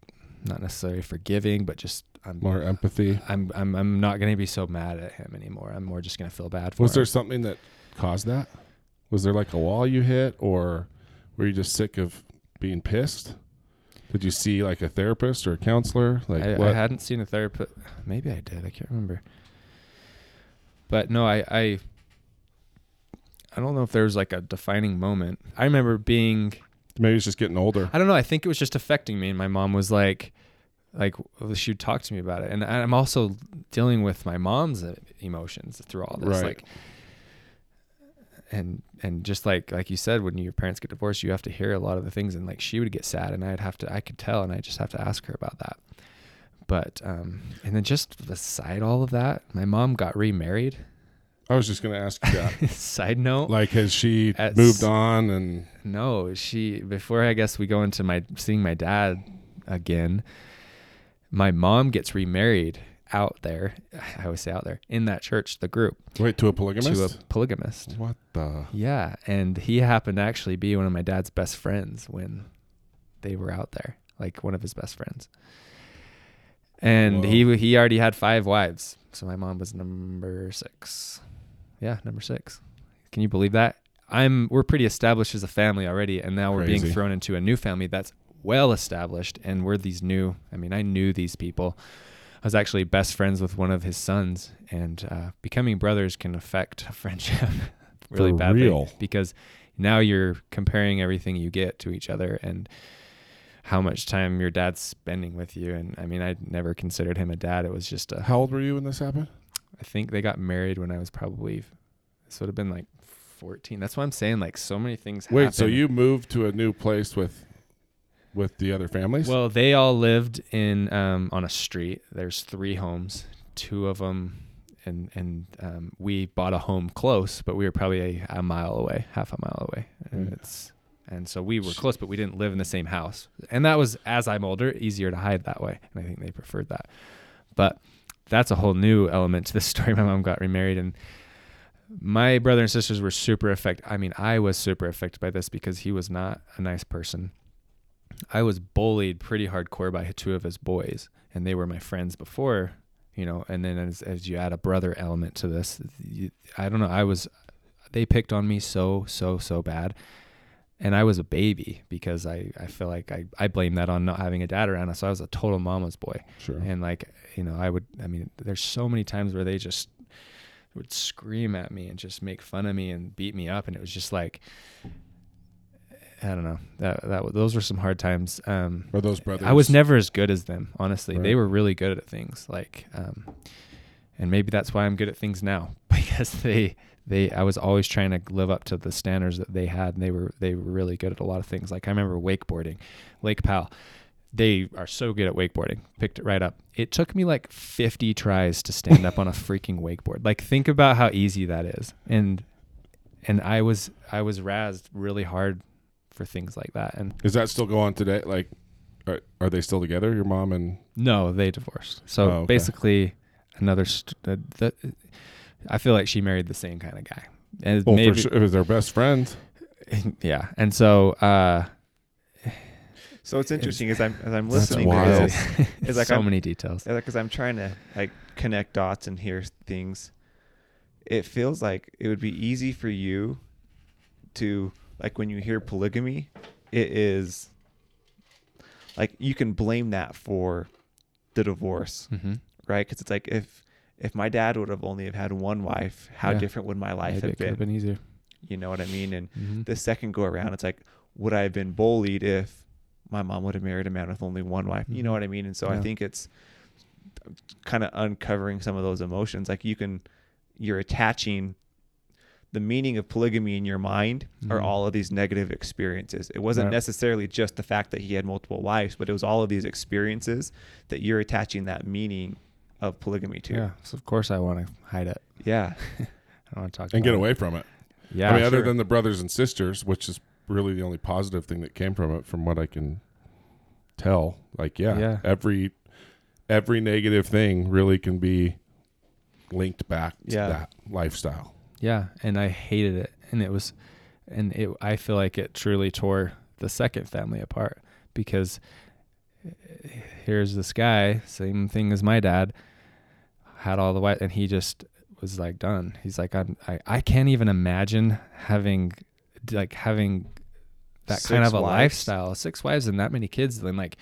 not necessarily forgiving, but just I'm More empathy. I'm I'm I'm not gonna be so mad at him anymore. I'm more just gonna feel bad for him. Was him. there something that caused that? Was there like a wall you hit, or were you just sick of being pissed? Did you see like a therapist or a counselor? Like I, what? I hadn't seen a therapist. Maybe I did. I can't remember. But no, I, I I don't know if there was like a defining moment. I remember being Maybe it's just getting older. I don't know. I think it was just affecting me, and my mom was like, like she would talk to me about it, and I'm also dealing with my mom's uh, emotions through all this, Right. like, and and just like like you said, when your parents get divorced, you have to hear a lot of the things, and like she would get sad, and I'd have to, I could tell, and I just have to ask her about that. But um, and then just beside all of that, my mom got remarried. I was just going to ask you that. Side note, like, has she At moved on? And No, she before I guess we go into my seeing my dad again. My mom gets remarried out there. I always say out there in that church, the group wait to a polygamist. to a polygamist. what the? Yeah, and he happened to actually be one of my dad's best friends when they were out there, like one of his best friends. And he he already had five wives, so my mom was number six. Yeah, number six. Can you believe that? I'm we're pretty established as a family already, and now we're being thrown into a new family that's well established, and we're these new. I mean, I knew these people. I was actually best friends with one of his sons, and uh, becoming brothers can affect a friendship really For badly real? because now you're comparing everything you get to each other and how much time your dad's spending with you. And I mean, I never considered him a dad. It was just a. How old were you when this happened? I think they got married when I was probably. This would have been like 14. That's why I'm saying like so many things. Wait, so you moved to a new place with with the other families? Well, they all lived in um, on a street. There's three homes. Two of them and and um, we bought a home close, but we were probably a, a mile away, half a mile away, and Mm. it's and so we were close, but we didn't live in the same house, and that was as I'm older, easier to hide that way, and I think they preferred that, but that's a whole new element to the story. My mom got remarried, and my brother and sisters were super affected. I mean, I was super affected by this because he was not a nice person. I was bullied pretty hardcore by two of his boys, and they were my friends before, you know. And then as as you add a brother element to this, you, I don't know. I was, they picked on me so so so bad, and I was a baby because I I feel like I I blame that on not having a dad around. So I was a total mama's boy, Sure. and like you know I would I mean there's so many times where they just would scream at me and just make fun of me and beat me up, and it was just like. I don't know. That that those were some hard times. Um, Are those brothers? I was never as good as them, honestly. They were really good at things, like, um, and maybe that's why I'm good at things now because they they I was always trying to live up to the standards that they had, and they were they were really good at a lot of things. Like I remember wakeboarding, Lake Powell. They are so good at wakeboarding. Picked it right up. It took me like 50 tries to stand up on a freaking wakeboard. Like think about how easy that is. And and I was I was razzed really hard for things like that. And Is that still going on today? Like, are, are they still together? Your mom and No, they divorced. So Oh, okay. basically, another. St- uh, the, I feel like she married the same kind of guy, and well, maybe for sure, it was their best friend. yeah. And so uh, So it's interesting as I'm as I'm That's listening wild. to this, it's like so I'm- many details. because I'm trying to like connect dots and hear things. It feels like it would be easy for you to like when you hear polygamy, it is like you can blame that for the divorce, Mm-hmm. right? Because it's like if if my dad would have only have had one wife, how Yeah. different would my life Maybe have been? have been easier. You know what I mean? And Mm-hmm. the second go around, it's like, would I have been bullied if my mom would have married a man with only one wife? You know Mhm. what I mean? And so I think it's kind of uncovering some of those emotions. Like you can, you're attaching the meaning of polygamy in your mind are Mhm. all of these negative experiences. It wasn't Right. necessarily just the fact that he had multiple wives, but it was all of these experiences that you're attaching that meaning of polygamy to. Yeah. So of course I want to hide it. Yeah. I don't want to talk and get about away from it. It. Yeah. I mean, other than the brothers and sisters, which is really the only positive thing that came from it, from what I can tell. Like, yeah, Yeah. every every negative thing really can be linked back to Yeah. that lifestyle. Yeah, and I hated it, and it was, and it. I feel like it truly tore the second family apart because eh, here's this guy, same thing as my dad, had all the white, and he just was like done. He's like, I'm, I, I can't even imagine having, like having that kind of a wives. lifestyle, six wives and that many kids. Then like,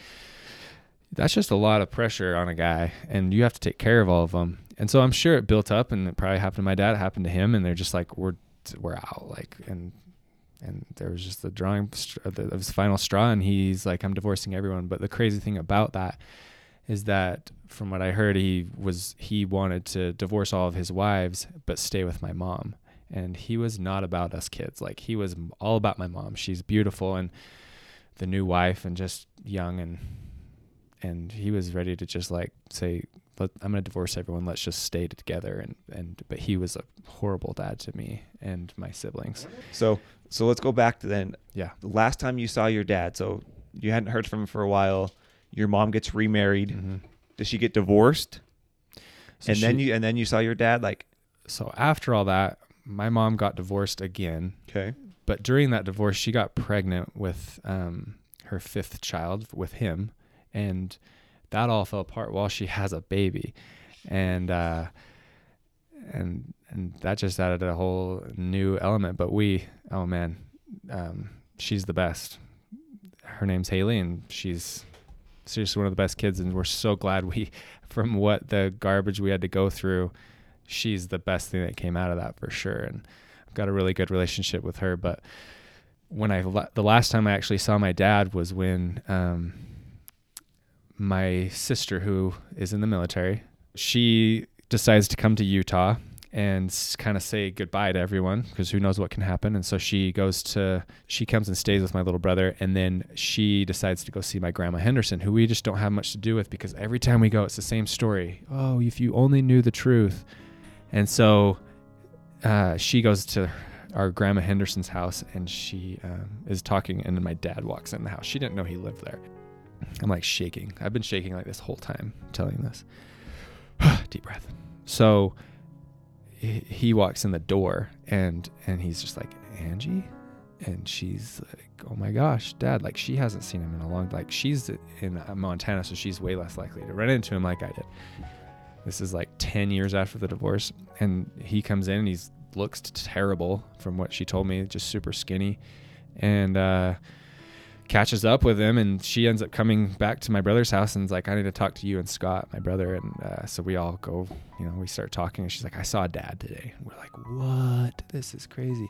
that's just a lot of pressure on a guy, and you have to take care of all of them. And so I'm sure it built up, and it probably happened to my dad, it happened to him, and they're just like, we're we're out, like, and and there was just the drawing, the, it was final straw, and he's like, I'm divorcing everyone. But the crazy thing about that is that, from what I heard, he was he wanted to divorce all of his wives, but stay with my mom, and he was not about us kids. Like he was all about my mom. She's beautiful and the new wife, and just young and and he was ready to just like say Let, i'm going to divorce everyone let's just stay together and and but he was a horrible dad to me and my siblings So, so let's go back to then yeah the last time you saw your dad. So you hadn't heard from him for a while. Your mom gets remarried. Mhm. Does she get divorced? So and then you and then you saw your dad like so after all that my mom got divorced again okay. but during that divorce she got pregnant with um, her fifth child with him and that all fell apart while she has a baby. And uh, and and that just added a whole new element. But we oh man um, she's the best. Her name's haley and she's seriously one of the best kids and we're so glad we from what the garbage we had to go through she's the best thing that came out of that for sure. And i've got a really good relationship with her. But when i the last time i actually saw my dad was when um, my sister who is in the military she decides to come to utah and kind of say goodbye to everyone because who knows what can happen and so she goes to she comes and stays with my little brother and then she decides to go see my grandma henderson who we just don't have much to do with because every time we go it's the same story oh if you only knew the truth And so uh, she goes to our grandma Henderson's house and she um, is talking, and then my dad walks in the house. She didn't know he lived there. I'm like shaking. I've been shaking like this whole time telling this. Deep breath. So he, walks in the door and and he's just like Angie, and she's like, oh my gosh, Dad, like she hasn't seen him in a long like she's in Montana, so she's way less likely to run into him like I did. This is like 10 years after the divorce. And he comes in and he's looks terrible from what she told me, just super skinny. And uh, catches up with him. And she ends up coming back to my brother's house and and's like, I need to talk to you and Scott, my brother. And uh, so we all go, you know, we start talking. And she's like, I saw dad today. And we're like, what? This is crazy.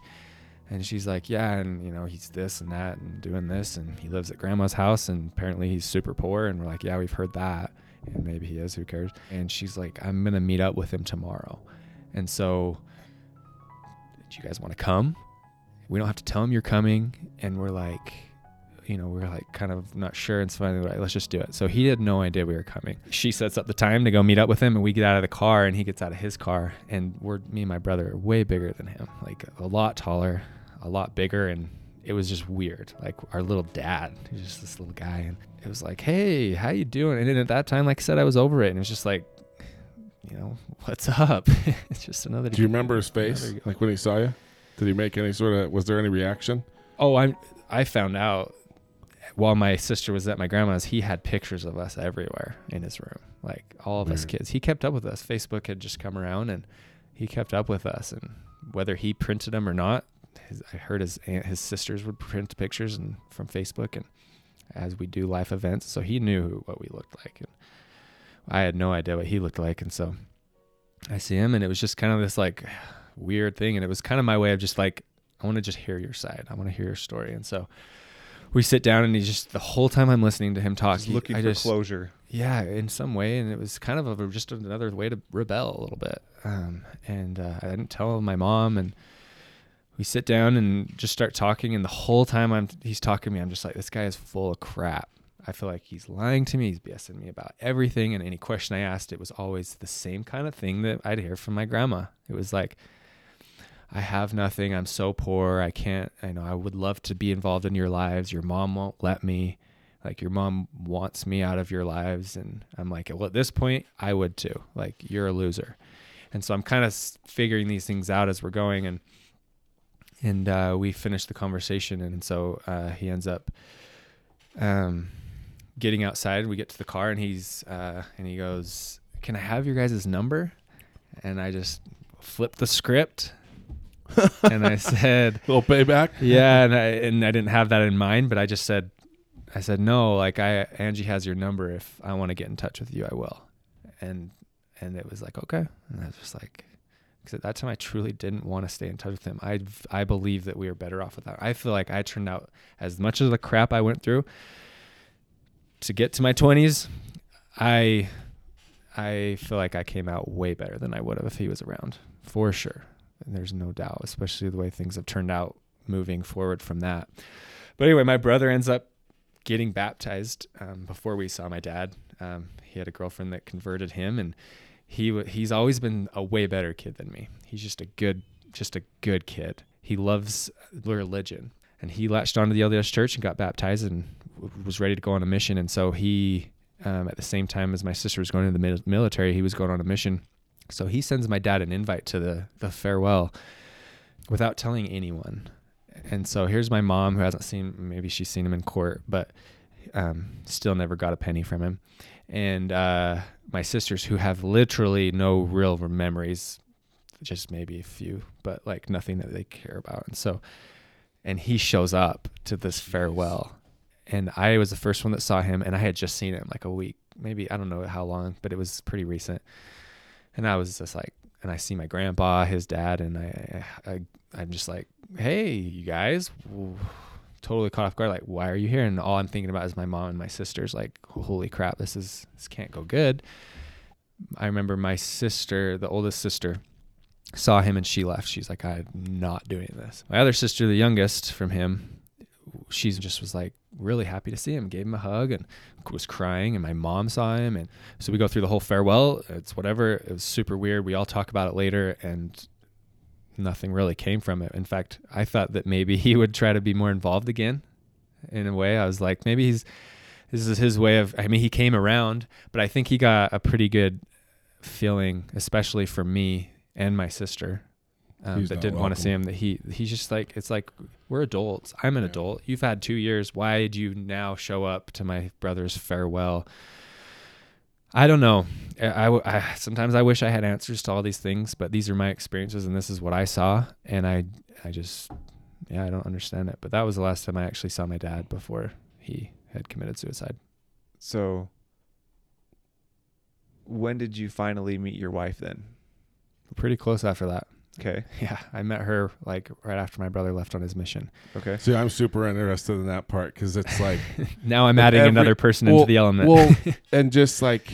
And she's like, yeah, and you know, he's this and that and doing this, and he lives at grandma's house, and apparently he's super poor. And we're like, yeah, we've heard that and maybe he is, who cares? And she's like, I'm gonna meet up with him tomorrow. And so, do you guys want to come? We don't have to tell him you're coming. And we're like, you know, we're like kind of not sure. And so finally, like, let's just do it. So he had no idea we were coming. She sets up the time to go meet up with him, and we get out of the car, and he gets out of his car, and we're me and my brother are way bigger than him, like a lot taller, a lot bigger, and it was just weird. Like our little dad, he's just this little guy, and it was like, "Hey, how you doing?" And then at that time, like I said, I was over it, and it was just like, you know, what's up? it's just another. Do you remember his face? Like when he saw you, did he make any sort of? Was there any reaction? Oh, I'm. I found out while my sister was at my grandma's, he had pictures of us everywhere in his room, like all of Weird. us mm. kids. He kept up with us. Facebook had just come around, and he kept up with us, and whether he printed them or not, his, I heard his aunt, his sisters would print pictures and from Facebook and as we do life events. So he knew what we looked like, and I had no idea what he looked like. And so I see him, and it was just kind of this like weird thing, and it was kind of my way of just like I want to just hear your side. I want to hear your story, and so we sit down, and he's just the whole time I'm listening to him talk, just looking I for just, closure. Yeah, in some way, and it was kind of a, just another way to rebel a little bit. Um, and uh, I didn't tell my mom, and we sit down and just start talking and the whole time I'm he's talking to me I'm just like this guy is full of crap. I feel like he's lying to me, he's BSing me about everything and any question I asked it was always the same kind of thing that I'd hear from my grandma. It was like I have nothing. I'm so poor. I can't I know I would love to be involved in your lives. Your mom won't let me. Like your mom wants me out of your lives and I'm like, well at this point I would too. Like you're a loser. And so I'm kind of figuring these things out as we're going and and uh, we finished the conversation. And so uh, he ends up um, getting outside. We get to the car, and he's uh, and he goes, "Can I have your guys' number?" And I just flipped the script. and I said, "Little payback." Yeah, and I and I didn't have that in mind, but I just said, I said no. Like I, Angie has your number. If I want to get in touch with you, I will. And and it was like okay, and I was just like, because at that time I truly didn't want to stay in touch with him. I I believe that we were better off without. I feel like I turned out as much of the crap I went through to get to my 20s. I I feel like I came out way better than I would have if he was around, for sure. And there's no doubt, especially the way things have turned out moving forward from that. But anyway, my brother ends up getting baptized um, before we saw my dad. Um, he had a girlfriend that converted him, and he he's always been a way better kid than me. He's just a good just a good kid. He loves religion, and he latched onto the LDS Church and got baptized and was ready to go on a mission. And so he, um, at the same time as my sister was going into the military, he was going on a mission. So he sends my dad an invite to the the farewell without telling anyone. And so here's my mom who hasn't seen maybe she's seen him in court, but um, still never got a penny from him and uh, my sisters who have literally no real memories, just maybe a few, but like nothing that they care about. And so, and he shows up to this farewell, and I was the first one that saw him, and I had just seen him like a week, maybe I don't know how long, but it was pretty recent. And I was just like, and I see my grandpa, his dad, and I, I, I'm just like, hey, you guys totally caught off guard. Like, why are you here? And all I'm thinking about is my mom and my sisters. Like, holy crap, this is this can't go good. I remember my sister, the oldest sister, saw him and she left. She's like, I'm not doing this. My other sister, the youngest from him, she just was like really happy to see him, gave him a hug and was crying. And my mom saw him. And so we go through the whole farewell. It's whatever. It was super weird. We all talk about it later and nothing really came from it. In fact, I thought that maybe he would try to be more involved again in a way. I was like, maybe he's, this is his way of, I mean, he came around, but I think he got a pretty good feeling, especially for me and my sister um, that didn't want to see him. That he he's just like it's like we're adults. I'm an Yeah. adult. You've had two years. Why do you now show up to my brother's farewell? I don't know. I, I I- sometimes I wish I had answers to all these things, but these are my experiences and this is what I saw, and I I just yeah I don't understand it. But that was the last time I actually saw my dad before he had committed suicide. So, when did you finally meet your wife then? Pretty close after that. Okay. Yeah, I met her like right after my brother left on his mission. Okay. See, I'm super interested in that part because it's like, Now I'm adding every- another person well- into the element. well, and just like,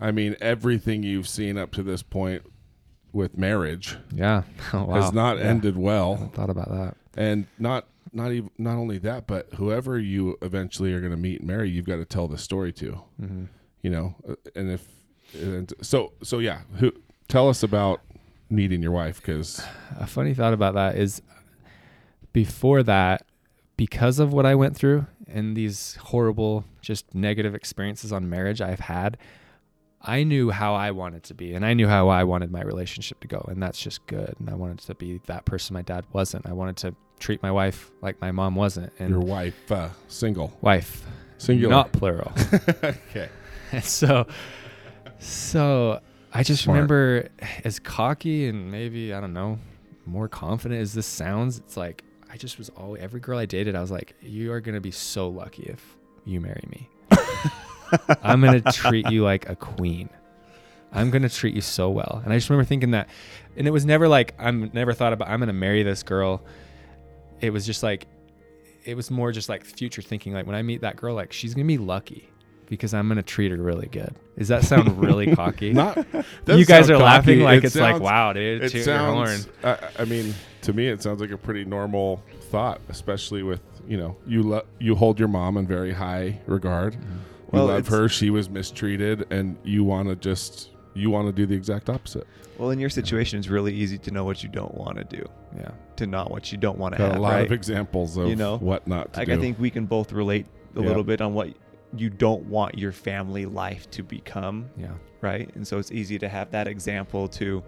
I mean, everything you've seen up to this point with marriage yeah. Oh, wow. has not Yeah. ended well, hadn't thought about that. and not not even not only that, but whoever you eventually are going to meet and marry, you've got to tell the story to. hmm You know, Uh, and if and so so yeah, who tell us about meeting your wife because A funny thought about that is before that, because of what I went through and these horrible, just negative experiences on marriage I've had, I knew how I wanted to be and I knew how I wanted my relationship to go. And that's just good. And I wanted to be that person my dad wasn't. I wanted to treat my wife like my mom wasn't. And your wife uh, single wife, singular not plural. okay And so so I just Smart. remember as cocky and maybe I don't know more confident as this sounds it's like I just was always every girl I dated I was like you are going to be so lucky if you marry me. I'm going to treat you like a queen. I'm going to treat you so well. And I just remember thinking that and it was never like I'm never thought about I'm going to marry this girl. It was just like it was more just like future thinking like when I meet that girl like she's going to be lucky because I'm gonna treat her really good. Does that sound really cocky? not you guys are sound laughing like It it's like, wow, dude, it toot your horn. sounds I, I mean to me it sounds like a pretty normal thought especially with you know you lo- you hold your mom in very high regard Mm-hmm. Well, you love her she was mistreated and you want to just you want to do the exact opposite Well, in your situation, it's really easy to know what you don't want to do, Yeah, to not what you don't want to got have. a lot right? of examples of You know, what not to like do I think we can both relate a Yeah. little bit on what you don't want your family life to become, yeah, right? And so it's easy to have that example to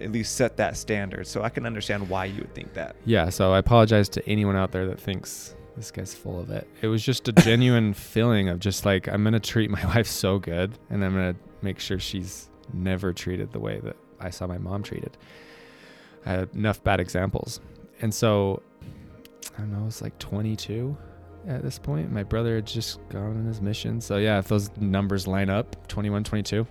at least set that standard. So I can understand why you would think that. yeah. So I apologize to anyone out there that thinks this guy's full of it. It was just a genuine feeling of just like I'm gonna treat my wife so good, and I'm gonna make sure she's never treated the way that I saw my mom treated. I had enough bad examples, and so I don't know. It's like 22 at this point. My brother had just gone on his mission. So yeah, if those numbers line up, 21, 22.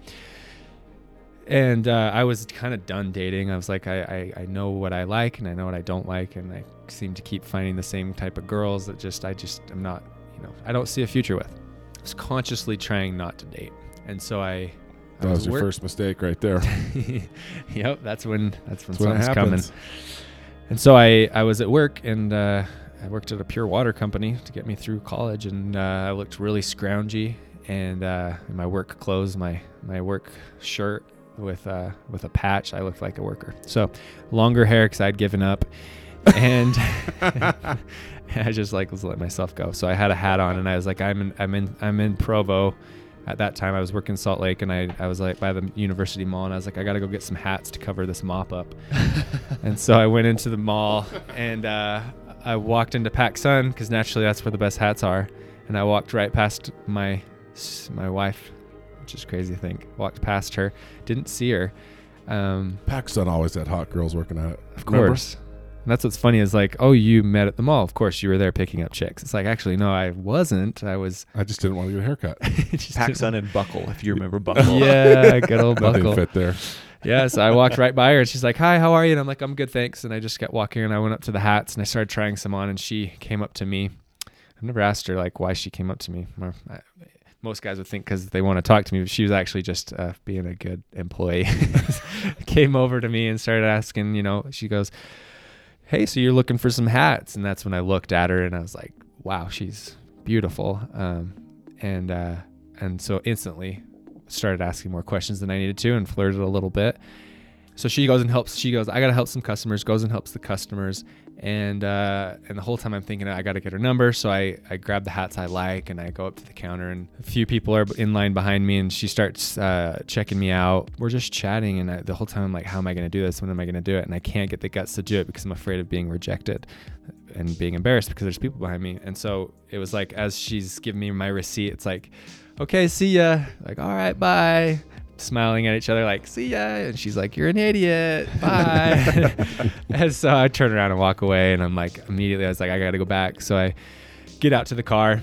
And uh, I was kind of done dating. I was like, I, I, I know what I like and I know what I don't like. And I seem to keep finding the same type of girls that just, I just am not, you know, I don't see a future with. I was consciously trying not to date. And so I, I that was your work- first mistake right there yep, that's when that's when that's when something's coming. And so I, I was at work and uh, I worked at a pure water company to get me through college. And uh, I looked really scroungy. And uh, in my work clothes, my, my work shirt with, uh, with a patch, I looked like a worker. So longer hair because I'd given up. And I just like was let myself go. So I had a hat on and I was like, I'm in, I'm in, I'm in Provo. At that time, I was working in Salt Lake, and I, I was like by the University Mall, and I was like, I got to go get some hats to cover this mop up. and so I went into the mall, and uh, I walked into Pac Sun because naturally that's where the best hats are. And I walked right past my my wife, which is crazy to think. Walked past her, didn't see her. Um, Sun always had hot girls working at it of Remember? course. And that's what's funny is like, oh, you met at the mall. Of course, you were there picking up chicks. It's like, actually, no, I wasn't. I was I just didn't want to get a haircut just Sun and Buckle, if you remember Buckle. Yeah, good old nothing buckle. fit there Yeah, so I walked right by her and she's like, "Hi, how are you?" And I'm like, "I'm good, thanks." And I just kept walking and I went up to the hats and I started trying some on and she came up to me. I've never asked her like why she came up to me. I, most guys would think because they want to talk to me, but she was actually just uh, being a good employee. came over to me and started asking, you know, she goes, "Hey, so you're looking for some hats?" And that's when I looked at her and I was like, "Wow, she's beautiful." Um, and uh, and so instantly started asking more questions than I needed to and flirted a little bit. So she goes and helps. She goes, "I gotta help some customers." Goes and helps the customers, and uh, and the whole time I'm thinking I got to get her number. So I I grab the hats I like and I go up to the counter and a few people are in line behind me and she starts uh, checking me out. We're just chatting and I, the whole time I'm like, how am I to do this? When am I to do it? And I can't get the guts to do it because I'm afraid of being rejected and being embarrassed because there's people behind me. And so it was like as she's giving me my receipt, it's like, okay, see ya. Like all right, bye. Smiling at each other like see ya. And she's like you're an idiot. Bye. And so i turn around and walk away and i'm like immediately i was like i gotta go back. So i get out to the car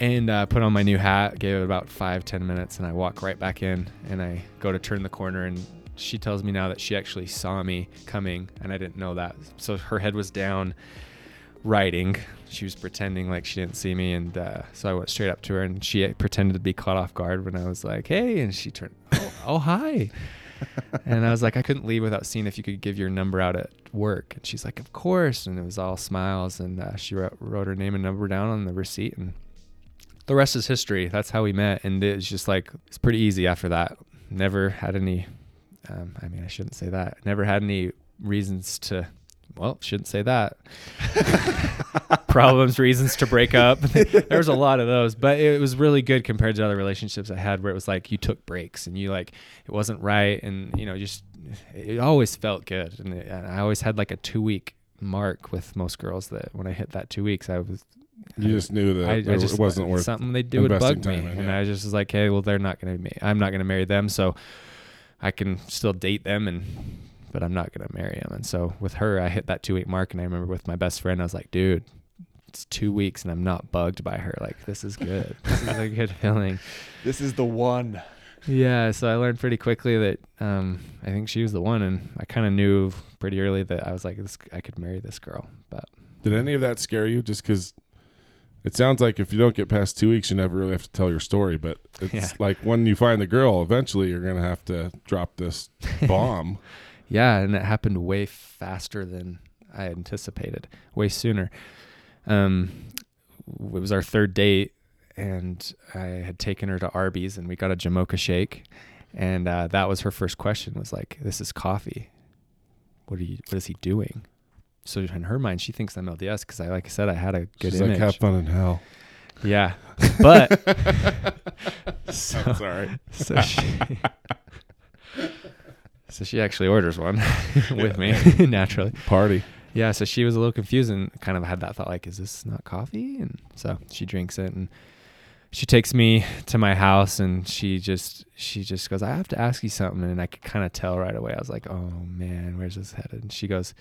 and uh, put on my new hat gave it about five ten minutes and i walk right back in and i go to turn the corner and she tells me now that she actually saw me coming and i didn't know that. So her head was down writing. She was pretending like she didn't see me and uh, so i went straight up to her and she pretended to be caught off guard when i was like hey and she turned oh, oh hi. And i was like i couldn't leave without seeing if you could give your number out at work. And she's like of course and it was all smiles and uh, she wrote, wrote her name and number down on the receipt and the rest is history. That's how we met and it's just like it's pretty easy after that. Never had any um, i mean i shouldn't say that. Never had any reasons to well, shouldn't say that. Problems, reasons to break up. there was a lot of those, but it was really good compared to other relationships I had where it was like you took breaks and you like it wasn't right, and you know just it always felt good, and, it, and I always had like a two week mark with most girls that when I hit that two weeks, I was You just knew that I, I it just wasn't worth something they do would bug me, in, and yeah. I just was like, hey, well, they're not gonna be. I'm not gonna marry them, so I can still date them, and but I'm not gonna marry him. And so with her, I hit that two week mark, and I remember with my best friend, I was like, dude. It's two weeks and I'm not bugged by her. Like this is good. This is a good feeling. This is the one. Yeah, so I learned pretty quickly that um, I think she was the one, and I kind of knew pretty early that I was like, this, I could marry this girl. But Did any of that scare you? Just because it sounds like if you don't get past two weeks, you never really have to tell your story. But it's Yeah. like when you find the girl, eventually you're gonna have to drop this bomb. Yeah, and it happened way faster than I anticipated, way sooner. Um, it was our third date, and I had taken her to Arby's, and we got a Jamocha shake, and uh, that was her first question. Was like, "This is coffee. What are you? What is he doing?" So in her mind, she thinks I'm LDS because I, like I said, I had a good She's image. like, have fun in hell. Yeah, but so, Sorry. so she, so she actually orders one with me naturally. Party. Yeah, so she was a little confused and kind of had that thought like, is this not coffee? And so she drinks it and she takes me to my house and she just she just goes, I have to ask you something and I could kind of tell right away. I was like, Oh man, where's this headed? And she goes,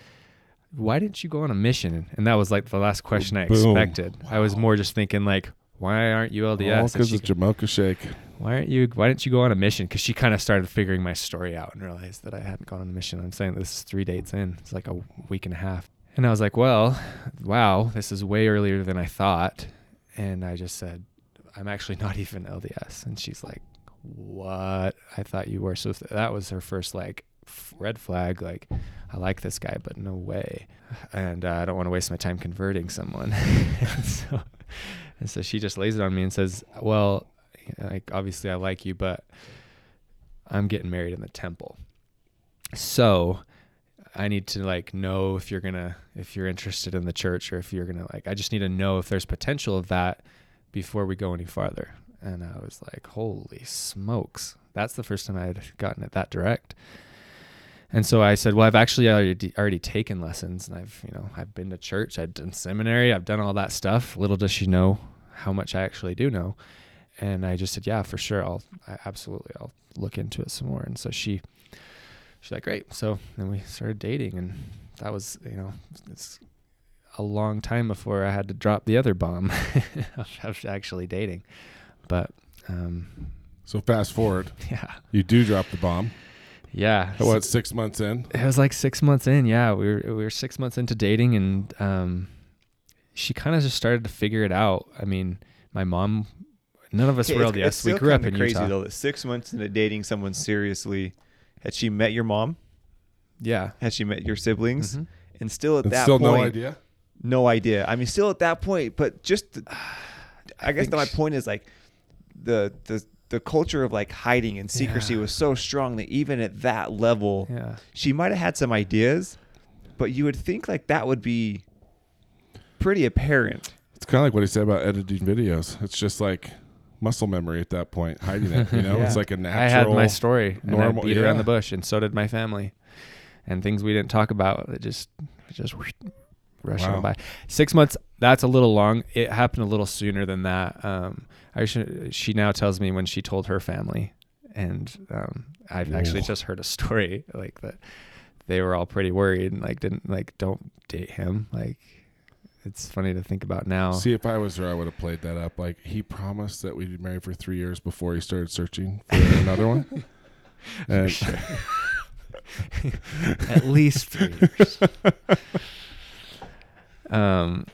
Why didn't you go on a mission? And that was like the last question I Boom. expected. I was more just thinking like, why aren't you LDS? Because of Jamocha Shake. Why aren't you why didn't you go on a mission? Because she kind of started figuring my story out and realized that i hadn't gone on a mission. I'm saying this is three dates in. It's like a week and a half. And i was like well wow this is way earlier than i thought. And i just said i'm actually not even lds and she's like what? I thought you were. So that was her first like red flag like i like this guy but no way. And uh, i don't want to waste my time converting someone. And so and so she just lays it on me and says well like obviously I like you, but I'm getting married in the temple. So I need to like know if you're gonna if you're interested in the church or if you're gonna like I just need to know if there's potential of that before we go any farther. And I was like, holy smokes. That's the first time I had gotten it that direct. And so I said, well, I've actually already, already taken lessons and I've, you know, I've been to church, I've done seminary, I've done all that stuff. Little does she know how much I actually do know and I just said, yeah, for sure. I'll I absolutely I'll look into it some more. And so she she's like, great. So then we started dating, and that was you know it's a long time before I had to drop the other bomb of actually dating. But um, So fast forward, yeah, you do drop the bomb. yeah. What six months in? It was like six months in. Yeah, we were we were six months into dating, and um, she kind of just started to figure it out. I mean, my mom. None of us Okay, were it's- LDS. it's we grew up kinda in crazy Utah. though that six months into dating someone seriously, had she met your mom? Yeah. Had she met your siblings? Mhm. and still at And that still point, no idea. no idea. I mean, still at that point, but just, the- I, guess that my sh- point is like, the the the culture of like hiding and secrecy Yeah. was so strong that even at that level, Yeah. she might have had some ideas, but you would think like that would be pretty apparent. It's kind of like what he said about editing videos. It's just like muscle memory at that point, hiding it. You know, Yeah. it's like a natural. I had my story, and normal- I beat around the bush, and so did my family, and things we didn't talk about. It just, it just rushed Wow. on by. Six months. That's a little long. It happened a little sooner than that. Um, I should, she now tells me when she told her family, and um, I've actually just heard a story like that. They were all pretty worried and like didn't like don't date him. Like it's funny to think about now. See, if I was her, I would have played that up. Like he promised that we'd be married for three years before he started searching for another one. And at least three years. um,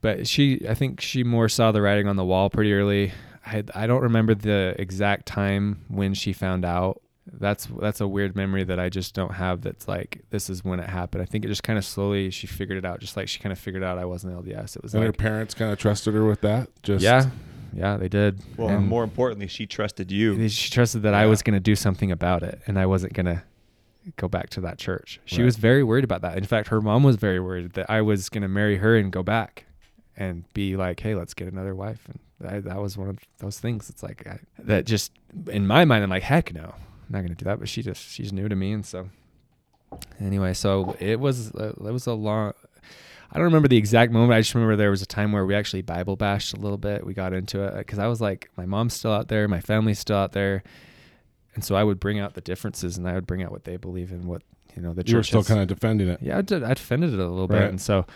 but she, I think she more saw the writing on the wall pretty early. I I don't remember the exact time when she found out. That's that's a weird memory that I just don't have. That's like this is when it happened. I think it just kind of slowly she figured it out, just like she kind of figured out I wasn't LDS. It was and her parents kind of trusted her with that. Just yeah, yeah, they did. Well, And- more importantly, she trusted you. she trusted that I was going to do something about it and I wasn't going to go back to that church. She Right. was very worried about that. In fact, her mom was very worried that I was going to marry her and go back and be like, "Hey, let's get another wife." And I, that was one of those things. It's like I, that just in my mind, I'm like, "Heck no, I'm not going to do that." But she just she's new to me, and so anyway, so it was uh, it was a long. I don't remember the exact moment. I just remember there was a time where we actually Bible bashed a little bit. We got into it because I was like, my mom's still out there, my family's still out there, and so I would bring out the differences and I would bring out what they believe in, what you know the church. you were still kind of defending it. yeah, I, did, I defended it a little bit, and so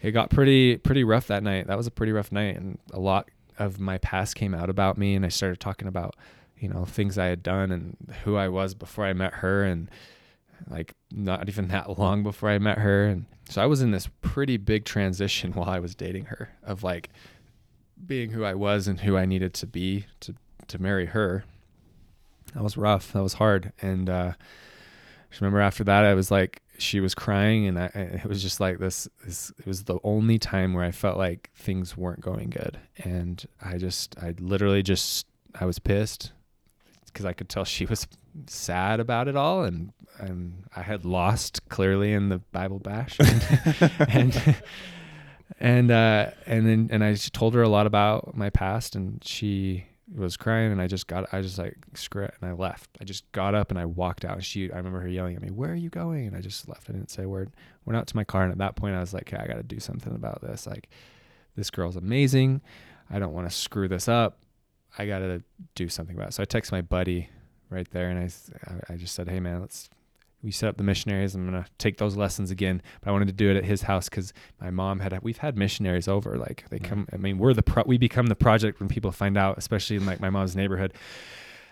it got pretty pretty rough that night. That was a pretty rough night, and a lot of my past came out about me, and I started talking about you know things I had done and who I was before I met her, and like not even that long before I met her, and so I was in this pretty big transition while I was dating her of like being who I was and who I needed to be to to marry her. That was rough. That was hard, and uh, I remember after that, I was like, she was crying, and I, it was just like this, this. It was the only time where I felt like things weren't going good, and I just, I literally just, I was pissed because I could tell she was sad about it all, and and I had lost clearly in the Bible bash, and and uh, and then and I told her a lot about my past, and she was crying, and I just got I just like screw it, and I left. I just got up and I walked out. And she I remember her yelling at me, "Where are you going?" And I just left. I didn't say a word. Went out to my car, and at that point I was like, "Okay, I got to do something about this. Like, this girl's amazing. I don't want to screw this up. I got to do something about it." So I text my buddy right there, and I I just said, "Hey man, let's." We set up the missionaries. I'm gonna take those lessons again, but I wanted to do it at his house because my mom had we've had missionaries over like they come i mean we're the pro, we become the project when people find out especially in like my mom's neighborhood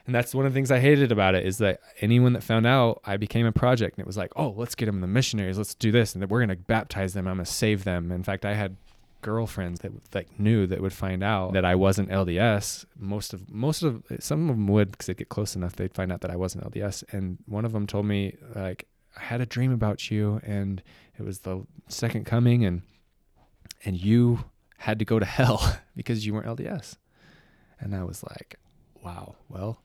and that's one of the things i hated about it is that anyone that found out i became a project and it was like oh let's get them the missionaries let's do this and we're going to baptize them i'm going to save them in fact i had girlfriends that like knew that would find out that i wasn't lds most of most of some of them would because they'd get close enough they'd find out that i wasn't lds and one of them told me like i had a dream about you and it was the second coming and and you had to go to hell because you weren't LDS. And I was like, wow, well,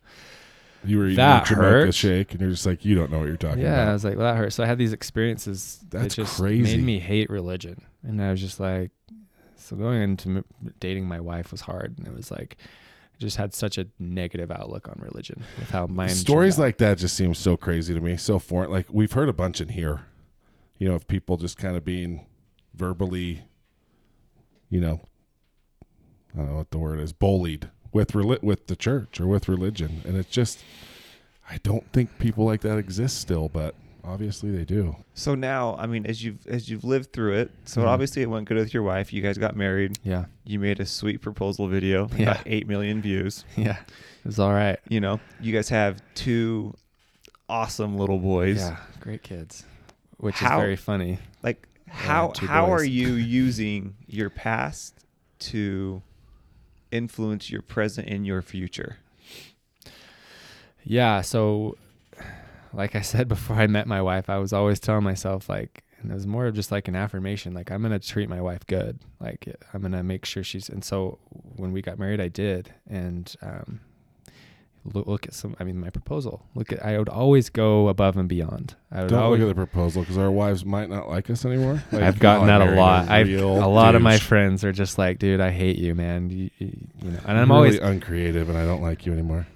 You were eating That your Jamocha hurts. shake, and you're just like, you don't know what you're talking about. yeah, I was like, well, that hurts. So I had these experiences That's that just crazy. made me hate religion. And I was just like, so going into m- dating my wife was hard. And it was like, I just had such a negative outlook on religion with how my Stories like that just seem so crazy to me, so foreign. Like we've heard a bunch in here, you know, of people just kind of being verbally, you know, I don't know what the word is, bullied with reli- with the church or with religion, and it's just, I don't think people like that exist still, but obviously they do. So now, I mean, as you've as you've lived through it, so Mhm. obviously it went good with your wife. You guys got married. Yeah. You made a sweet proposal video. Yeah. Got eight million views. Yeah. It was all right. You know, you guys have two awesome little boys. Yeah. Great kids, which How- is very funny. Like how how are you using your past to influence your present and your future? Yeah. So, like I said before I met my wife, I was always telling myself, like, and it was more of just like an affirmation like i'm gonna treat my wife good like i'm gonna make sure she's and so when we got married i did and um look, look at some i mean my proposal look at i would always go above and beyond i would Don't always look at the proposal because our wives might not like us anymore. Like, I've gotten that a lot. I've, real a lot of my friends are just like, dude, I hate you, man. You, you, know, and I'm always uncreative, and I don't like you anymore.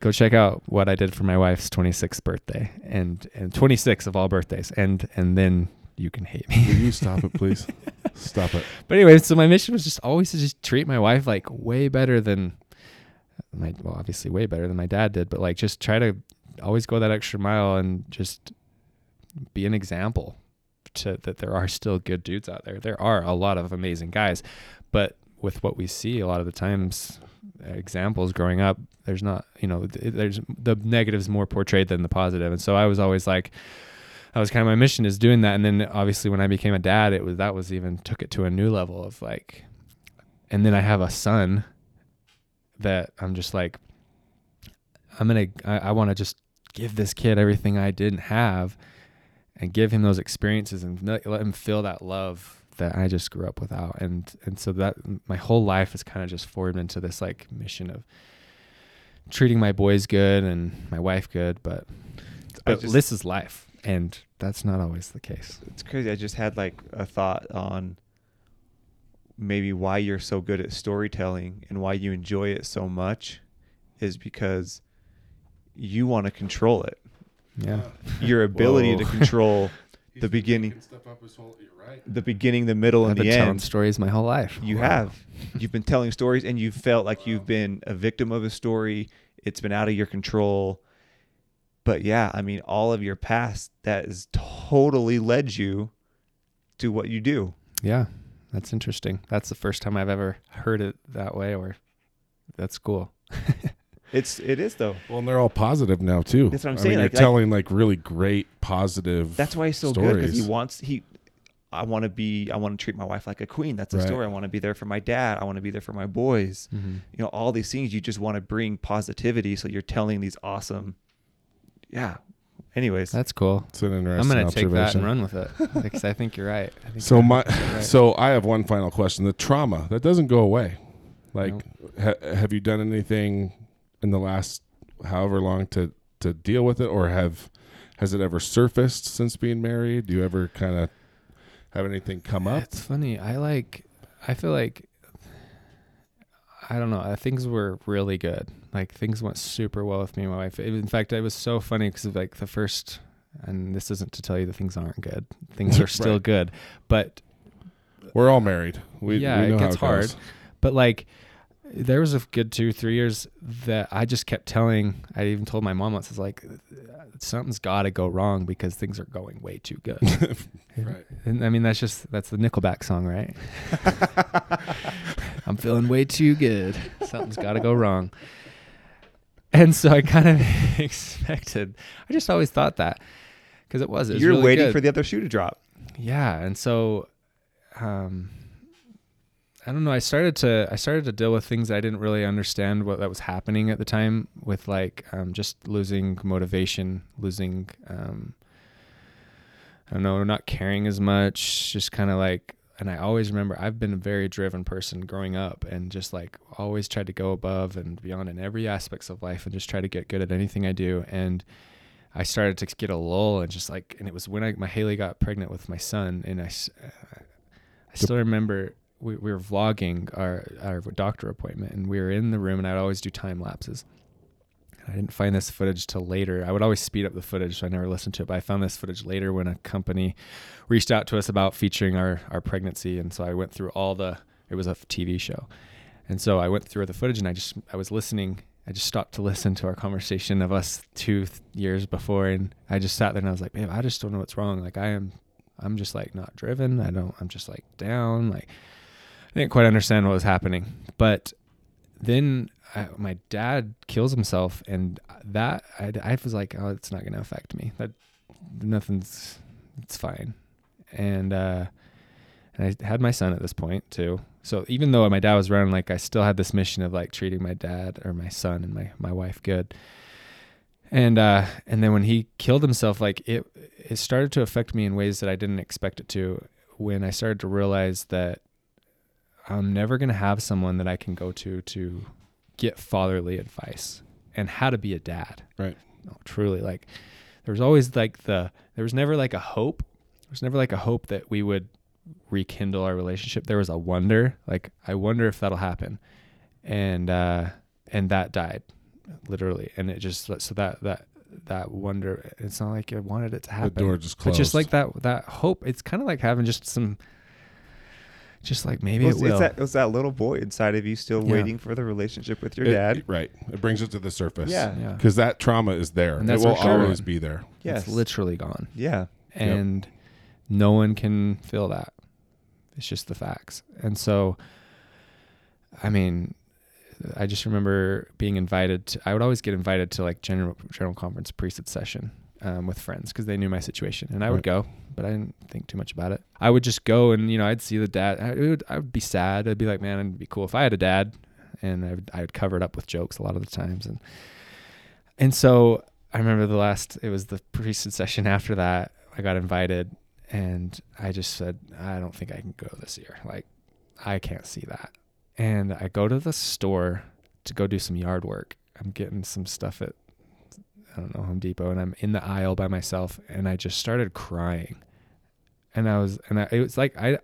Go check out what I did for my wife's 26th birthday, and and 26 of all birthdays, and and then you can hate me. Will you stop it, please? stop it. But anyway, so my mission was just always to just treat my wife like way better than my well, obviously way better than my dad did, but like just try to always go that extra mile and just be an example to that there are still good dudes out there. There are a lot of amazing guys, but with what we see a lot of the times uh, examples growing up there's not you know th- there's the negatives more portrayed than the positive. And so i was always like that was kind of my mission is doing that. And then obviously when i became a dad it was that was even took it to a new level of like and then i have a son that i'm just like i'm gonna i, I want to just give this kid everything i didn't have and give him those experiences and let, let him feel that love that i just grew up without. And and so that my whole life is kind of just formed into this like mission of treating my boys good and my wife good but but just- this is life and that's not always the case It's crazy. I just had like a thought on maybe why you're so good at storytelling and why you enjoy it so much is because you want to control it. yeah Your ability to Whoa. control the beginning, the beginning, the middle, i've and been the telling end. stories my whole life You have. You've been telling stories and you've felt like you've been a victim of a story. It's been out of your control. But yeah, I mean, all of your past that has totally led you to what you do. yeah that's interesting that's the first time i've ever heard it that way or that's cool It's it is though. Well, and they're all positive now too. That's what I'm I saying, Mean, like- you're telling like really great positive. That's why he's so good because he wants he. I want to be. I want to treat my wife like a queen. That's a Right. story. I want to be there for my dad. I want to be there for my boys. mm-hmm. You know, all these things. You just want to bring positivity. So you're telling these awesome. Yeah. Anyways, that's cool It's an interesting i'm gonna take that and run with it because i think you're right I think So you're my right. so I have one final question. The trauma that doesn't go away. Like, ha, have you done anything in the last however long to to deal with it, or have has it ever surfaced since being married? Do you ever kind of have anything come up? It's funny. I like. I feel like. I don't know. Things were really good. Like things went super well with me and my wife. In fact, it was so funny because like the first, and this isn't to tell you that things aren't good. Things are still Right. good, but We're all married. We, Yeah, we it gets it goes. but like there was a good two three years that I just kept telling. I even told my mom once. I was like, something's got to go wrong because things are going way too good. Right. And I mean, that's just that's the Nickelback song, right? I'm feeling way too good. Something's got to go wrong. And so I kind of expected. I just always thought that because it was. It was you're really waiting good. for the other shoe to drop. Yeah, and so, um, I don't know. I started to I started to deal with things I didn't really understand what that was happening at the time with like um, just losing motivation, losing um, I don't know, not caring as much, just kind of like. And I always remember I've been a very driven person growing up, and just like always tried to go above and beyond in every aspects of life, and just try to get good at anything I do. And I started to get a lull and just like, and it was when I, my Haley got pregnant with my son, and I, uh, I still remember we, we were vlogging our our doctor appointment, and we were in the room, and I'd always do time lapses. I didn't find this footage till later. I would always speed up the footage, so I never listened to it. But I found this footage later when a company reached out to us about featuring our our pregnancy, and so I went through all the. It was a TV show, and so I went through the footage, and I just I was listening. I just stopped to listen to our conversation of us two th- years before, and I just sat there and I was like, "Babe, I just don't know what's wrong. Like I am, I'm just like not driven. I don't. I'm just like down. Like I didn't quite understand what was happening, but then I, my dad kills himself, and that I, I was like, oh, it's not going to affect me. That nothing's, it's fine. And uh, and I had my son at this point too. So even though my dad was running, like I still had this mission of like treating my dad or my son and my my wife good. and uh and then when he killed himself like it it started to affect me in ways that I didn't expect it to when I started to realize that I'm never going to have someone that I can go to to get fatherly advice and how to be a dad. Right. No, truly like there was always like the there was never like a hope. There was never like a hope that we would rekindle our relationship. There was a wonder, like I wonder if that'll happen. And uh and that died literally and it just so that that that wonder it's not like I wanted it to happen. The door just But closed. just like that that hope, it's kind of like having just some just like maybe Well, it will. it's that, it's that little boy inside of you still Yeah. waiting for the relationship with your It- dad. right. It brings it to the surface. Yeah. yeah. Because that trauma is there. And it will sure. always be there. Yes. It's literally gone. Yeah. and no one can feel that. It's just the facts. And so, I mean, I just remember being invited to. I would always get invited to like general general conference priesthood session um, with friends because they knew my situation, and I would Right. go, but I didn't think too much about it. I would just go, and you know, I'd see the dad. I would, I would be sad. I'd be like, man, it'd be cool if I had a dad, and I would I would cover it up with jokes a lot of the times, and and so I remember the last. It was the priesthood session after that. I got invited, and I just said, I don't think I can go this year. Like, I can't see that. And I go to the store to go do some yard work. I'm getting some stuff at I don't know Home Depot, and I'm in the aisle by myself, and I just started crying. And I was, and I, it was like I,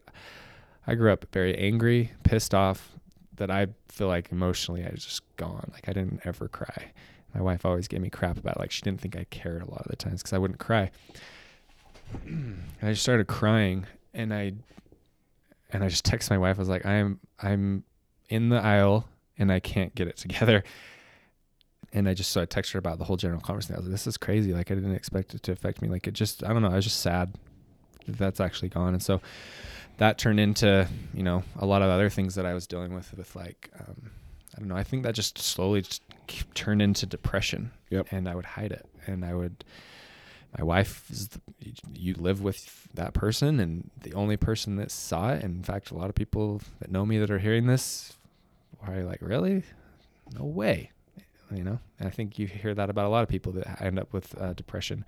I grew up very angry, pissed off, that I feel like emotionally I was just gone. Like I didn't ever cry. My wife always gave me crap about it. like she didn't think I cared a lot of the times because I wouldn't cry. and I just started crying, and I, and I just texted my wife. I was like, I'm I'm in the aisle and I can't get it together. And I just so I texted her about the whole general conference. thing. I was like, this is crazy. Like I didn't expect it to affect me. Like it just I don't know. I was just sad that that's actually gone. And so that turned into you know a lot of other things that I was dealing with with like um, I don't know. I think that just slowly just turned into depression. Yep. And I would hide it, and I would. My wife is the, you live with that person, and the only person that saw it. And in fact, a lot of people that know me that are hearing this are like, really? No way. You know, and I think you hear that about a lot of people that end up with uh, depression.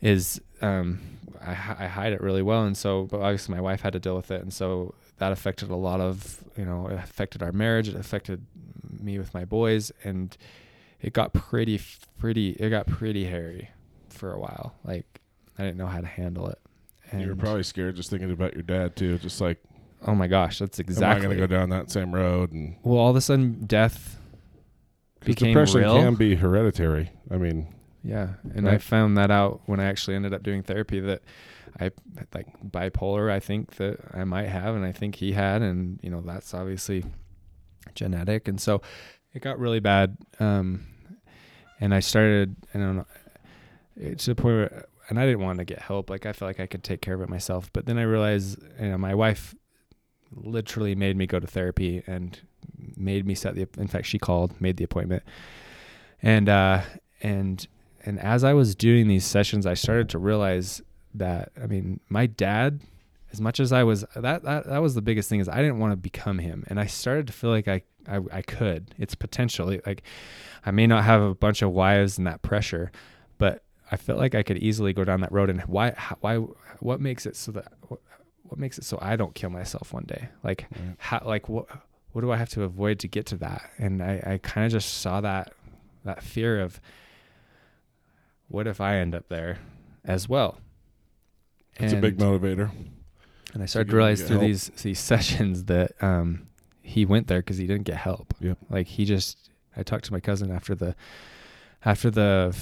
Is um, I, I hide it really well, and so but obviously my wife had to deal with it, and so that affected a lot of you know it affected our marriage, it affected me with my boys, and it got pretty pretty it got pretty hairy for a while. Like I didn't know how to handle it. And you were probably scared just thinking about your dad too. Just like, oh my gosh, that's am I exactly. going to go down that same road? And Well, all of a sudden, death became depression real. can be hereditary. I mean, Yeah, and I found that out when I actually ended up doing therapy that I like bipolar. I think that I might have, and I think he had, and you know that's obviously genetic, and so it got really bad. Um, and I started, I don't know, it's a point where, and I didn't want to get help. Like I felt like I could take care of it myself, but then I realized, you know, my wife literally made me go to therapy and made me set the. In fact, she called, made the appointment, and uh, and and as I was doing these sessions, I started to realize that I mean, my dad, as much as I was that that that was the biggest thing is I didn't want to become him, and I started to feel like I I, I could. It's potentially Like I may not have a bunch of wives and that pressure, but I felt like I could easily go down that road. And why how, why what makes it so that what, makes it so I don't kill myself one day? Like Right. how like what what do I have to avoid to get to that? And I, I kind of just saw that that fear of what if I end up there as well? it's a big motivator. and I started to realize through help. these these sessions that um, he went there because he didn't get help. Yep. Like he just, I talked to my cousin after the, after the,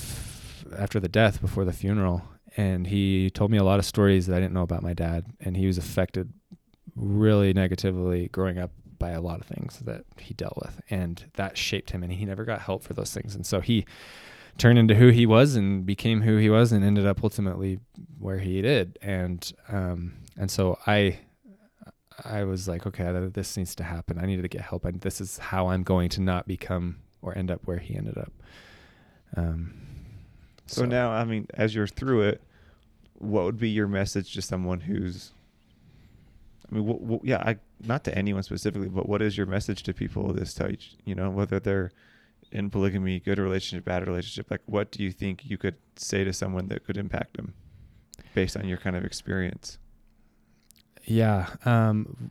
after the death before the funeral, and he told me a lot of stories that I didn't know about my dad, and he was affected really negatively growing up by a lot of things that he dealt with, and that shaped him, and he never got help for those things, and so he turned into who he was and became who he was and ended up ultimately where he did. And um and so i i was like okay this needs to happen. I needed to get help and this is how i'm going to not become or end up where he ended up. Um So, now, I mean, as you're through it, what would be your message to someone who's, I mean, wh- wh- yeah, I not to anyone specifically, but what is your message to people this touch? You know, whether they're in polygamy, good relationship, bad relationship, like what do you think you could say to someone that could impact them based on your kind of experience? Yeah. Um,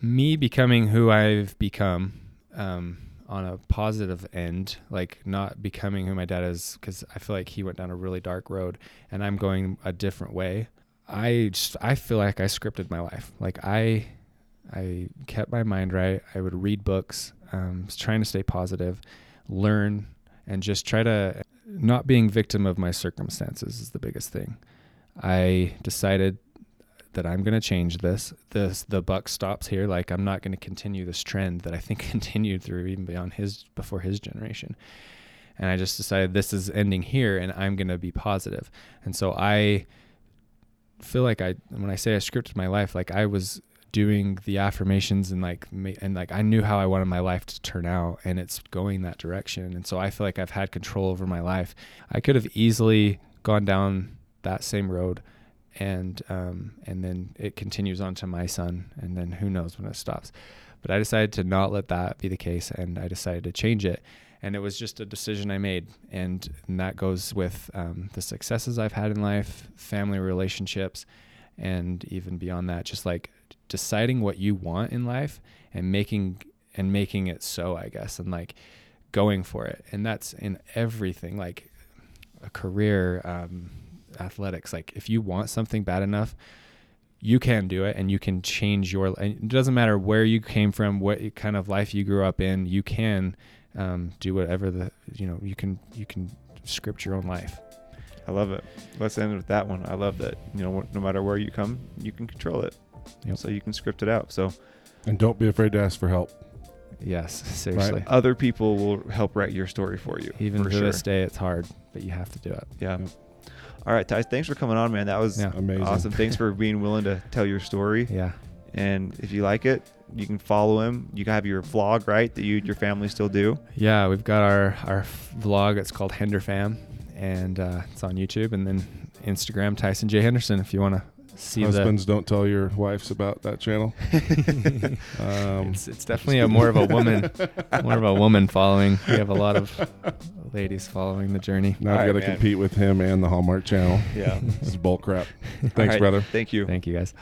me becoming who I've become um, on a positive end, like not becoming who my dad is, because I feel like he went down a really dark road and I'm going a different way. I just, I feel like I scripted my life. Like I, I kept my mind right. I would read books, um, trying to stay positive, learn, and just try to not being victim of my circumstances is the biggest thing. I decided that I'm going to change this. This the buck stops here. Like I'm not going to continue this trend that I think continued through even beyond his before his generation. And I just decided this is ending here, and I'm going to be positive. And so I feel like I when I say I scripted my life, like I was doing the affirmations and like and like I knew how I wanted my life to turn out and it's going that direction and so I feel like I've had control over my life. I could have easily gone down that same road and um, and then it continues on to my son, and then who knows when it stops. But I decided to not let that be the case, and I decided to change it. And it was just a decision I made, and, and that goes with um, the successes I've had in life, family relationships, and even beyond that, just like deciding what you want in life and making and making it so, I guess, and like going for it. And that's in everything, like a career, um, athletics. Like if you want something bad enough, you can do it and you can change your it doesn't matter where you came from what kind of life you grew up in you can um, do whatever the you know you can you can script your own life i love it let's end with that one i love that you know no matter where you come you can control it yep. so you can script it out so and don't be afraid to ask for help yes seriously right? other people will help write your story for you even for to sure. this day it's hard but you have to do it yeah yep. All right, Ty, thanks for coming on, man. That was yeah. amazing. Awesome. Thanks for being willing to tell your story. Yeah. And if you like it, you can follow him. You have your vlog, right? That you and your family still do. Yeah, we've got our our vlog. It's called Hender Fam, and uh, it's on YouTube. And then Instagram, Tyson J Henderson. If you want to see husbands the, don't tell your wives about that channel. um, it's, it's definitely a more of a woman, more of a woman following. We have a lot of ladies following the journey. Now I've got to compete with him and the Hallmark Channel. Yeah, this is bull crap. Thanks, right. brother. Thank you. Thank you, guys.